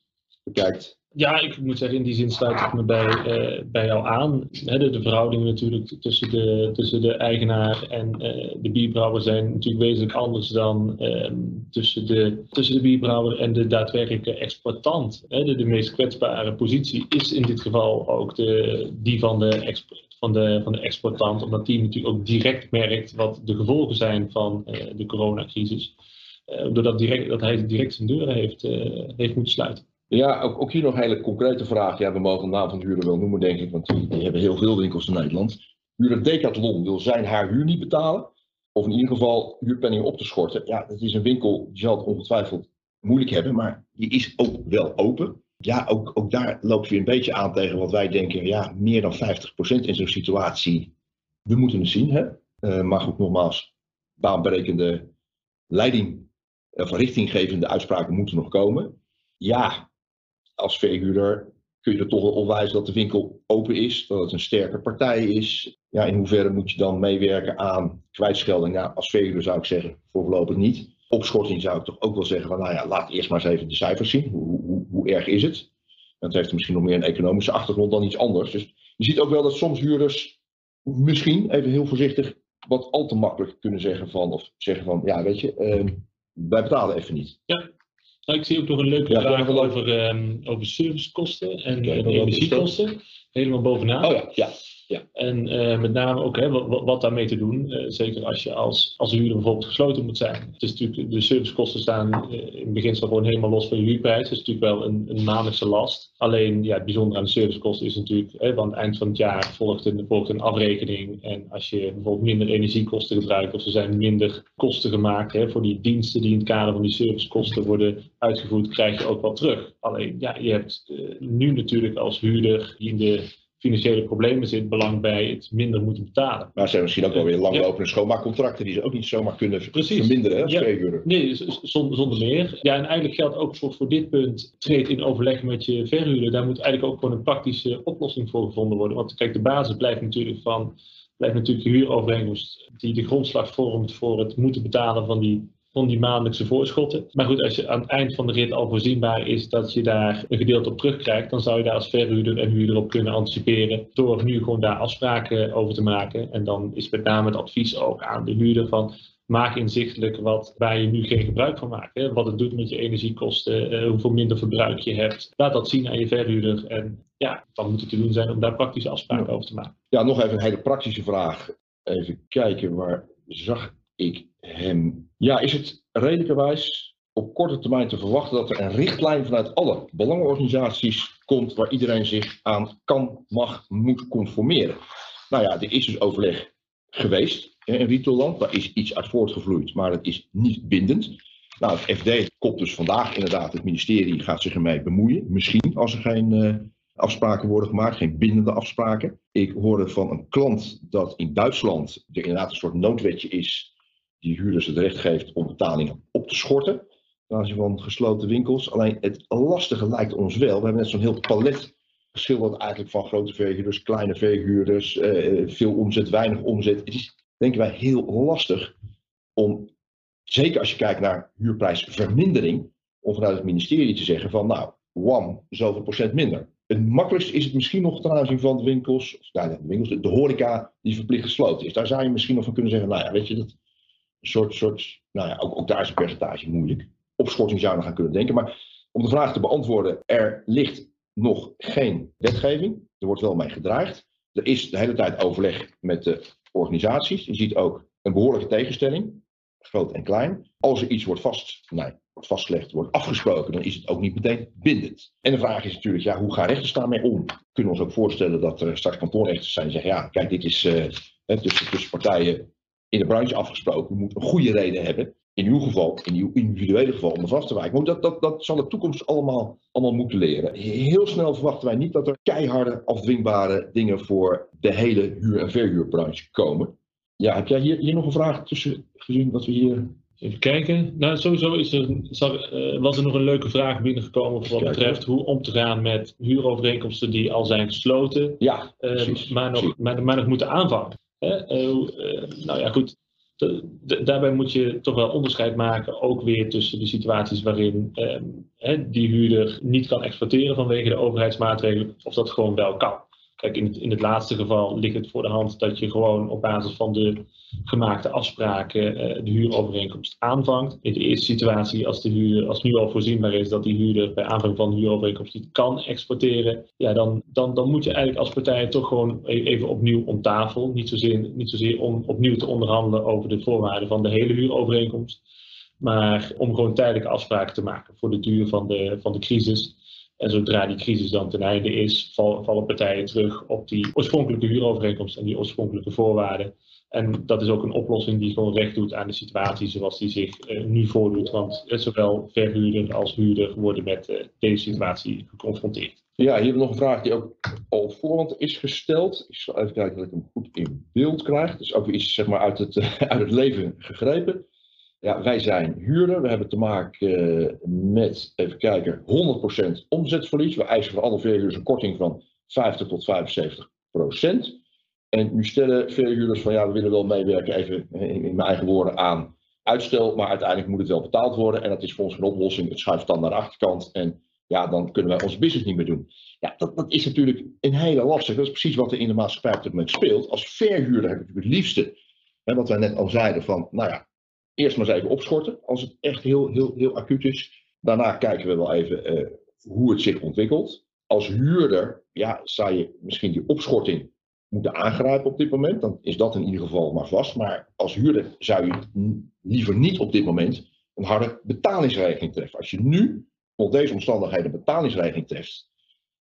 Speaker 2: bekijkt.
Speaker 3: Ja, ik moet zeggen, in die zin sluit ik me bij, eh, bij jou aan. De, de verhoudingen natuurlijk tussen de, tussen de eigenaar en eh, de bierbrouwer zijn natuurlijk wezenlijk anders dan ehm, tussen, de, tussen de bierbrouwer en de daadwerkelijke exploitant. Hè. De, de meest kwetsbare positie is in dit geval ook de, die van de, van, de, van de exploitant, omdat die natuurlijk ook direct merkt wat de gevolgen zijn van de coronacrisis. Eh, doordat direct, dat hij direct zijn deuren heeft, eh, heeft moeten sluiten.
Speaker 2: Ja, ook, ook hier nog een hele concrete vraag. Ja, we mogen de naam van de wel noemen, denk ik, want die, hebben heel veel winkels in Nederland. Huurder Decathlon wil zijn haar huur niet betalen, of in ieder geval huurpenningen op te schorten. Ja, dat is een winkel, die zal het ongetwijfeld moeilijk hebben, maar die is ook wel open. Ja, ook, ook daar loopt weer een beetje aan tegen wat wij denken. Ja, meer dan 50% in zo'n situatie. We moeten het zien, hè. Eh, maar goed, nogmaals, baanbrekende leiding of richtinggevende uitspraken moeten nog komen. Ja, als verhuurder kun je er toch wel op wijzen dat de winkel open is, dat het een sterke partij is. Ja, in hoeverre moet je dan meewerken aan kwijtschelding? Ja, als verhuurder zou ik zeggen, voorlopig niet. Opschorting zou ik toch ook wel zeggen van, nou ja, laat eerst maar eens even de cijfers zien. Hoe, hoe, erg is het? Dat heeft misschien nog meer een economische achtergrond dan iets anders. Dus je ziet ook wel dat soms huurders misschien, even heel voorzichtig, wat al te makkelijk kunnen zeggen van, of zeggen van, ja, weet je, eh, wij betalen even niet.
Speaker 3: Nou, ik zie ook nog een leuke
Speaker 2: Ja,
Speaker 3: vraag over, ehm, over servicekosten en, energiekosten. Helemaal bovenaan.
Speaker 2: Oh ja, ja.
Speaker 3: En eh, met name ook hè, wat, wat daarmee te doen. eh, zeker als je als, als huurder bijvoorbeeld gesloten moet zijn. Het is natuurlijk, de servicekosten staan eh, in beginsel gewoon helemaal los van je huurprijs. Dat is natuurlijk wel een, een maandelijkse last. Alleen ja, het bijzondere aan de servicekosten is natuurlijk, hè, want het eind van het jaar volgt een, volgt een afrekening. En als je bijvoorbeeld minder energiekosten gebruikt of er zijn minder kosten gemaakt hè, voor die diensten die in het kader van die servicekosten worden uitgevoerd, krijg je ook wel terug. Alleen ja, je hebt nu natuurlijk als huurder in de financiële problemen zit, belang bij het minder moeten betalen.
Speaker 2: Maar er zijn misschien ook wel weer
Speaker 3: Ja.
Speaker 2: langlopende schoonmaakcontracten die ze ook niet zomaar kunnen
Speaker 3: Precies.
Speaker 2: verminderen hè,
Speaker 3: Ja. Nee, zonder, zonder meer. Ja, en eigenlijk geldt ook voor, voor dit punt, treed in overleg met je verhuurder. Daar moet eigenlijk ook gewoon een praktische oplossing voor gevonden worden. Want kijk, de basis blijft natuurlijk van, blijft natuurlijk de huurovereenkomst die de grondslag vormt voor het moeten betalen van die, van die maandelijkse voorschotten. Maar goed, als je aan het eind van de rit al voorzienbaar is dat je daar een gedeelte op terugkrijgt, dan zou je daar als verhuurder en huurder op kunnen anticiperen door nu gewoon daar afspraken over te maken. En dan is met name het advies ook aan de huurder van maak inzichtelijk wat, waar je nu geen gebruik van maakt. Hè? Wat het doet met je energiekosten, eh, hoeveel minder verbruik je hebt. Laat dat zien aan je verhuurder. En ja, dan moet het te doen zijn om daar praktische afspraken over te maken.
Speaker 2: Ja, nog even een hele praktische vraag. Even kijken, waar zag ik hem? Ja, is het redelijkerwijs op korte termijn te verwachten dat er een richtlijn vanuit alle belangenorganisaties komt waar iedereen zich aan kan, mag, moet conformeren? Nou ja, er is dus overleg geweest in Retailland. Daar is iets uit voortgevloeid, maar het is niet bindend. Nou, het FD komt dus vandaag inderdaad, het ministerie gaat zich ermee bemoeien. Misschien als er geen eh, afspraken worden gemaakt, geen bindende afspraken. Ik hoorde van een klant dat in Duitsland er inderdaad een soort noodwetje is die huurders het recht geeft om betalingen op te schorten. Ten aanzien van gesloten winkels. Alleen het lastige lijkt ons wel. We hebben net zo'n heel palet geschilderd eigenlijk van grote verhuurders, kleine verhuurders, eh, veel omzet, weinig omzet. Het is denken wij heel lastig om, zeker als je kijkt naar huurprijsvermindering, om vanuit het ministerie te zeggen van nou, wam, zoveel procent minder. Het makkelijkste is het misschien nog ten aanzien van de winkels, of nou, de, winkels, de, de horeca die verplicht gesloten is. Daar zou je misschien nog van kunnen zeggen, nou ja, weet je, dat soort, soort nou ja, ook, ook daar is een percentage moeilijk. Opschorting zou nog gaan kunnen denken, maar Om de vraag te beantwoorden, er ligt nog geen wetgeving. Er wordt wel mee gedraaid. Er is de hele tijd overleg met de organisaties. Je ziet ook een behoorlijke tegenstelling, groot en klein. Als er iets wordt, vast, nee, wordt vastgelegd, wordt afgesproken, dan is het ook niet meteen bindend. En de vraag is natuurlijk, ja, hoe gaan rechters daarmee om? We kunnen ons ook voorstellen dat er straks kantoorrechters zijn die zeggen, ja, kijk, dit is tussen, tussen partijen in de branche afgesproken. Je moet een goede reden hebben in uw geval, in uw individuele geval, om er vast te wijken. Maar dat, dat, dat zal de toekomst allemaal, allemaal moeten leren. Heel snel verwachten wij niet dat er keiharde, afdwingbare dingen voor de hele huur- en verhuurbranche komen. Ja, heb jij hier, hier nog een vraag tussen gezien wat we hier
Speaker 3: Even kijken. Nou, sowieso is er, uh, was er nog een leuke vraag binnengekomen voor wat betreft hoe om te gaan met huurovereenkomsten die al zijn gesloten,
Speaker 2: ja,
Speaker 3: uh, maar, nog, maar, maar, nog moeten aanvangen. Uh, nou ja, goed daarbij moet je toch wel onderscheid maken, ook weer tussen de situaties waarin ehm, die huurder niet kan exploiteren vanwege de overheidsmaatregelen, of dat gewoon wel kan. Kijk, in in het laatste geval ligt het voor de hand dat je gewoon op basis van de gemaakte afspraken uh, de huurovereenkomst aanvangt. In de eerste situatie, als, de huur, als nu al voorzienbaar is dat die huurder bij aanvang van de huurovereenkomst niet kan exporteren, ja, dan, dan, dan moet je eigenlijk als partij toch gewoon e-, even opnieuw om tafel. Niet zozeer, niet zozeer om opnieuw te onderhandelen over de voorwaarden van de hele huurovereenkomst, maar om gewoon tijdelijke afspraken te maken voor de duur van de, van de crisis. En zodra die crisis dan ten einde is, vallen partijen terug op die oorspronkelijke huurovereenkomst en die oorspronkelijke voorwaarden. En dat is ook een oplossing die gewoon recht doet aan de situatie zoals die zich uh, nu voordoet. Want zowel verhuurder als huurder worden met uh, deze situatie geconfronteerd.
Speaker 2: Ja, hier nog een vraag die ook al voorhand is gesteld. Ik zal even kijken dat ik hem goed in beeld krijg. Dus ook iets zeg maar, uit, het, uit het leven gegrepen. Ja, wij zijn huurder. We hebben te maken met, even kijken, 100% omzetverlies. We eisen voor alle verhuurders een korting van 50 tot 75%. En nu stellen veel huurders van ja, we willen wel meewerken, even in mijn eigen woorden, aan uitstel. Maar uiteindelijk moet het wel betaald worden. En dat is voor ons een oplossing. Het schuift dan naar de achterkant. En ja, dan kunnen wij onze business niet meer doen. Ja, dat, dat is natuurlijk een hele lastig. Dat is precies wat er in de maatschappij op dit moment speelt. Als verhuurder heb ik natuurlijk het liefste, hè, wat wij net al zeiden, van nou ja, eerst maar eens even opschorten. Als het echt heel, heel, heel acuut is. Daarna kijken we wel even uh, hoe het zich ontwikkelt. Als huurder, ja, zou je misschien die opschorting moeten aangrijpen op dit moment, dan is dat in ieder geval maar vast. Maar als huurder zou je liever niet op dit moment een harde betalingsregeling treffen. Als je nu onder deze omstandigheden een betalingsregeling treft,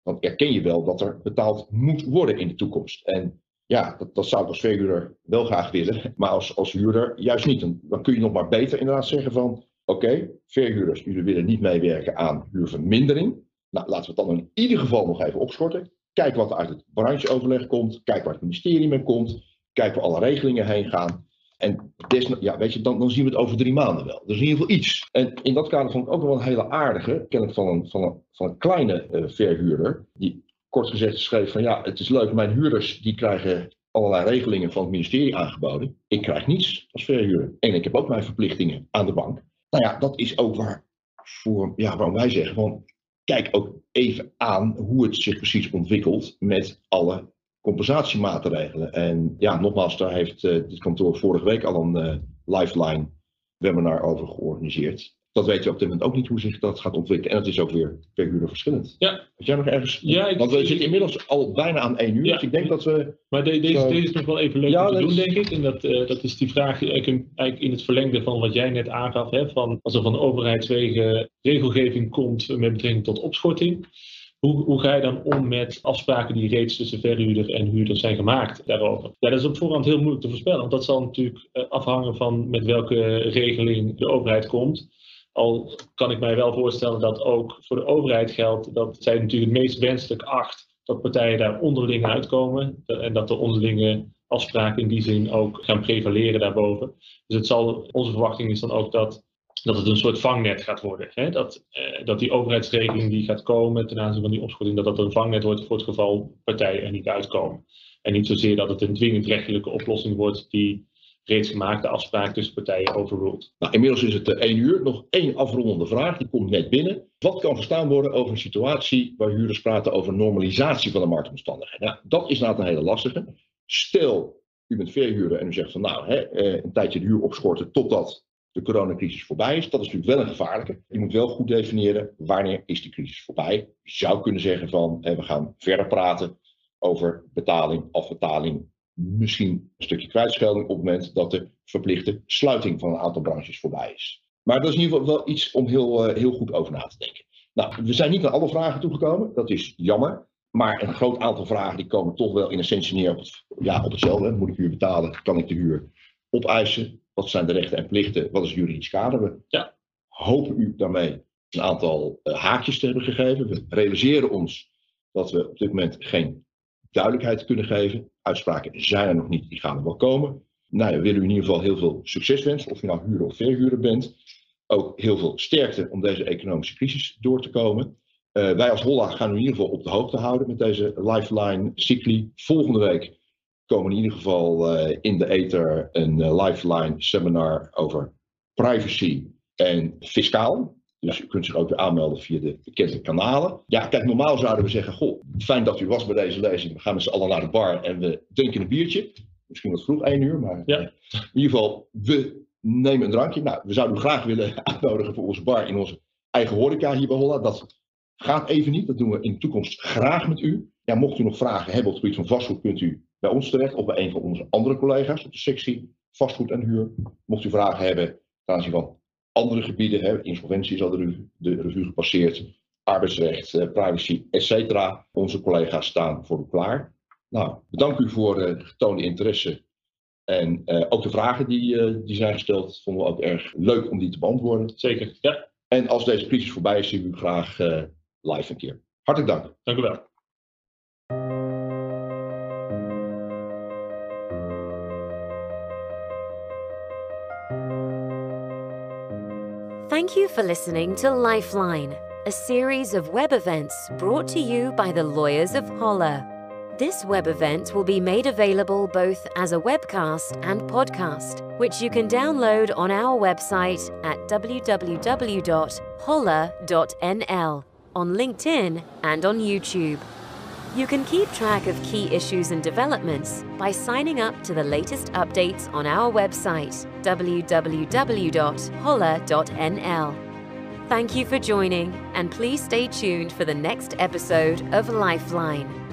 Speaker 2: dan erken je wel dat er betaald moet worden in de toekomst. En ja, dat, dat zou ik als verhuurder wel graag willen, maar als, als huurder juist niet. Dan, kun je nog maar beter inderdaad zeggen van, oké, verhuurders, jullie willen niet meewerken aan huurvermindering. Nou, laten we het dan in ieder geval nog even opschorten. Kijk wat er uit het brancheoverleg komt. Kijk waar het ministerie mee komt. Kijk waar alle regelingen heen gaan. En ja, weet je, dan, dan zien we het over drie maanden wel. Dus in ieder geval iets. En in dat kader vond ik ook wel een hele aardige, ken ik van een, van een, van een kleine uh, verhuurder, die kort gezegd schreef van ja, het is leuk, mijn huurders die krijgen allerlei regelingen van het ministerie aangeboden. Ik krijg niets als verhuurder. En ik heb ook mijn verplichtingen aan de bank. Nou ja, dat is ook waar, voor, ja, waarom wij zeggen van kijk ook even aan hoe het zich precies ontwikkelt met alle compensatiemaatregelen. En ja, nogmaals, daar heeft uh, dit kantoor vorige week al een uh, lifeline webinar over georganiseerd dat weten we op dit moment ook niet hoe zich dat gaat ontwikkelen. En het is ook weer per uur verschillend.
Speaker 3: Ja.
Speaker 2: Heb jij nog ergens...
Speaker 3: Ja, ik,
Speaker 2: Want we zitten inmiddels al bijna aan één uur. Ja. Dus ik denk dat we...
Speaker 3: Maar deze, deze is nog wel even leuk ja, om te doen, denk ik. En dat, uh, dat is die vraag eigenlijk in het verlengde van wat jij net aangaf. Hè, van als er van overheidswegen regelgeving komt met betrekking tot opschorting. Hoe, hoe, ga je dan om met afspraken die reeds tussen verhuurder en huurder zijn gemaakt daarover? Ja, dat is op voorhand heel moeilijk te voorspellen. Want dat zal natuurlijk uh, afhangen van met welke regeling de overheid komt. Al kan ik mij wel voorstellen dat ook voor de overheid geldt dat zij natuurlijk het meest wenselijk acht dat partijen daar onderling uitkomen en dat de onderlinge afspraken in die zin ook gaan prevaleren daarboven. Dus het zal, onze verwachting is dan ook dat, dat het een soort vangnet gaat worden. Hè? Dat, eh, dat die overheidsregeling die gaat komen ten aanzien van die opschorting, dat dat een vangnet wordt voor het geval partijen er niet uitkomen. En niet zozeer dat het een dwingend rechtelijke oplossing wordt die reeds gemaakte afspraak tussen partijen overruled.
Speaker 2: Nou, inmiddels is het uh, één uur. Nog één afrondende vraag, die komt net binnen. Wat kan verstaan worden over een situatie waar huurders praten over normalisatie van de marktomstandigheden? Nou, dat is inderdaad een hele lastige. Stel, u bent verhuurder en u zegt van nou, hè, eh, een tijdje de huur opschorten totdat de coronacrisis voorbij is. Dat is natuurlijk wel een gevaarlijke. Je moet wel goed definiëren wanneer is die crisis voorbij. Je zou kunnen zeggen van we gaan verder praten over betaling, afbetaling, misschien een stukje kwijtschelding op het moment dat de verplichte sluiting van een aantal branches voorbij is. Maar dat is in ieder geval wel iets om heel, heel goed over na te denken. Nou, we zijn niet aan alle vragen toegekomen. Dat is jammer. Maar een groot aantal vragen die komen toch wel in essentie neer op, het, ja, op hetzelfde. Moet ik huur betalen? Kan ik de huur opeisen? Wat zijn de rechten en plichten? Wat is het juridisch kader? We ja. hopen u daarmee een aantal uh, haakjes te hebben gegeven. We realiseren ons dat we op dit moment geen duidelijkheid kunnen geven. Uitspraken zijn er nog niet, die gaan er wel komen. Nou, we willen u in ieder geval heel veel succes wensen, of je nou huren of verhuren bent. Ook heel veel sterkte om deze economische crisis door te komen. Uh, wij als Holla gaan u in ieder geval op de hoogte houden met deze Lifeline cycli. Volgende week komen in ieder geval uh, in de ether een uh, Lifeline seminar over privacy en fiscaal. Dus u kunt zich ook weer aanmelden via de bekende kanalen. Ja, kijk, normaal zouden we zeggen: Goh, fijn dat u was bij deze lezing. We gaan met z'n allen naar de bar en we drinken een biertje. Misschien wat vroeg, één uur, maar ja. in ieder geval, we nemen een drankje. Nou, we zouden u graag willen *laughs* uitnodigen voor onze bar in onze eigen horeca hier bij Holla. Dat gaat even niet. Dat doen we in de toekomst graag met u. Ja, mocht u nog vragen hebben op het gebied van vastgoed, kunt u bij ons terecht of bij een van onze andere collega's op de sectie vastgoed en huur. Mocht u vragen hebben ten aanzien van andere gebieden, hè, insolventie is al de, de revue gepasseerd, arbeidsrecht, eh, privacy, etc. Onze collega's staan voor u klaar. Nou, bedankt u voor de getoonde interesse en uh, ook de vragen die, uh, die zijn gesteld, vonden we ook erg leuk om die te beantwoorden.
Speaker 3: Zeker, ja.
Speaker 2: En als deze crisis voorbij is, zien we u graag uh, live een keer. Hartelijk dank.
Speaker 3: Dank u wel.
Speaker 1: Thank you for listening to Lifeline, a series of web events brought to you by the lawyers of Holler. This web event will be made available both as a webcast and podcast, which you can download on our website at www.holla.nl, on LinkedIn, and on YouTube. You can keep track of key issues and developments by signing up to the latest updates on our website, www.holler.nl. Thank you for joining, and please stay tuned for the next episode of Lifeline.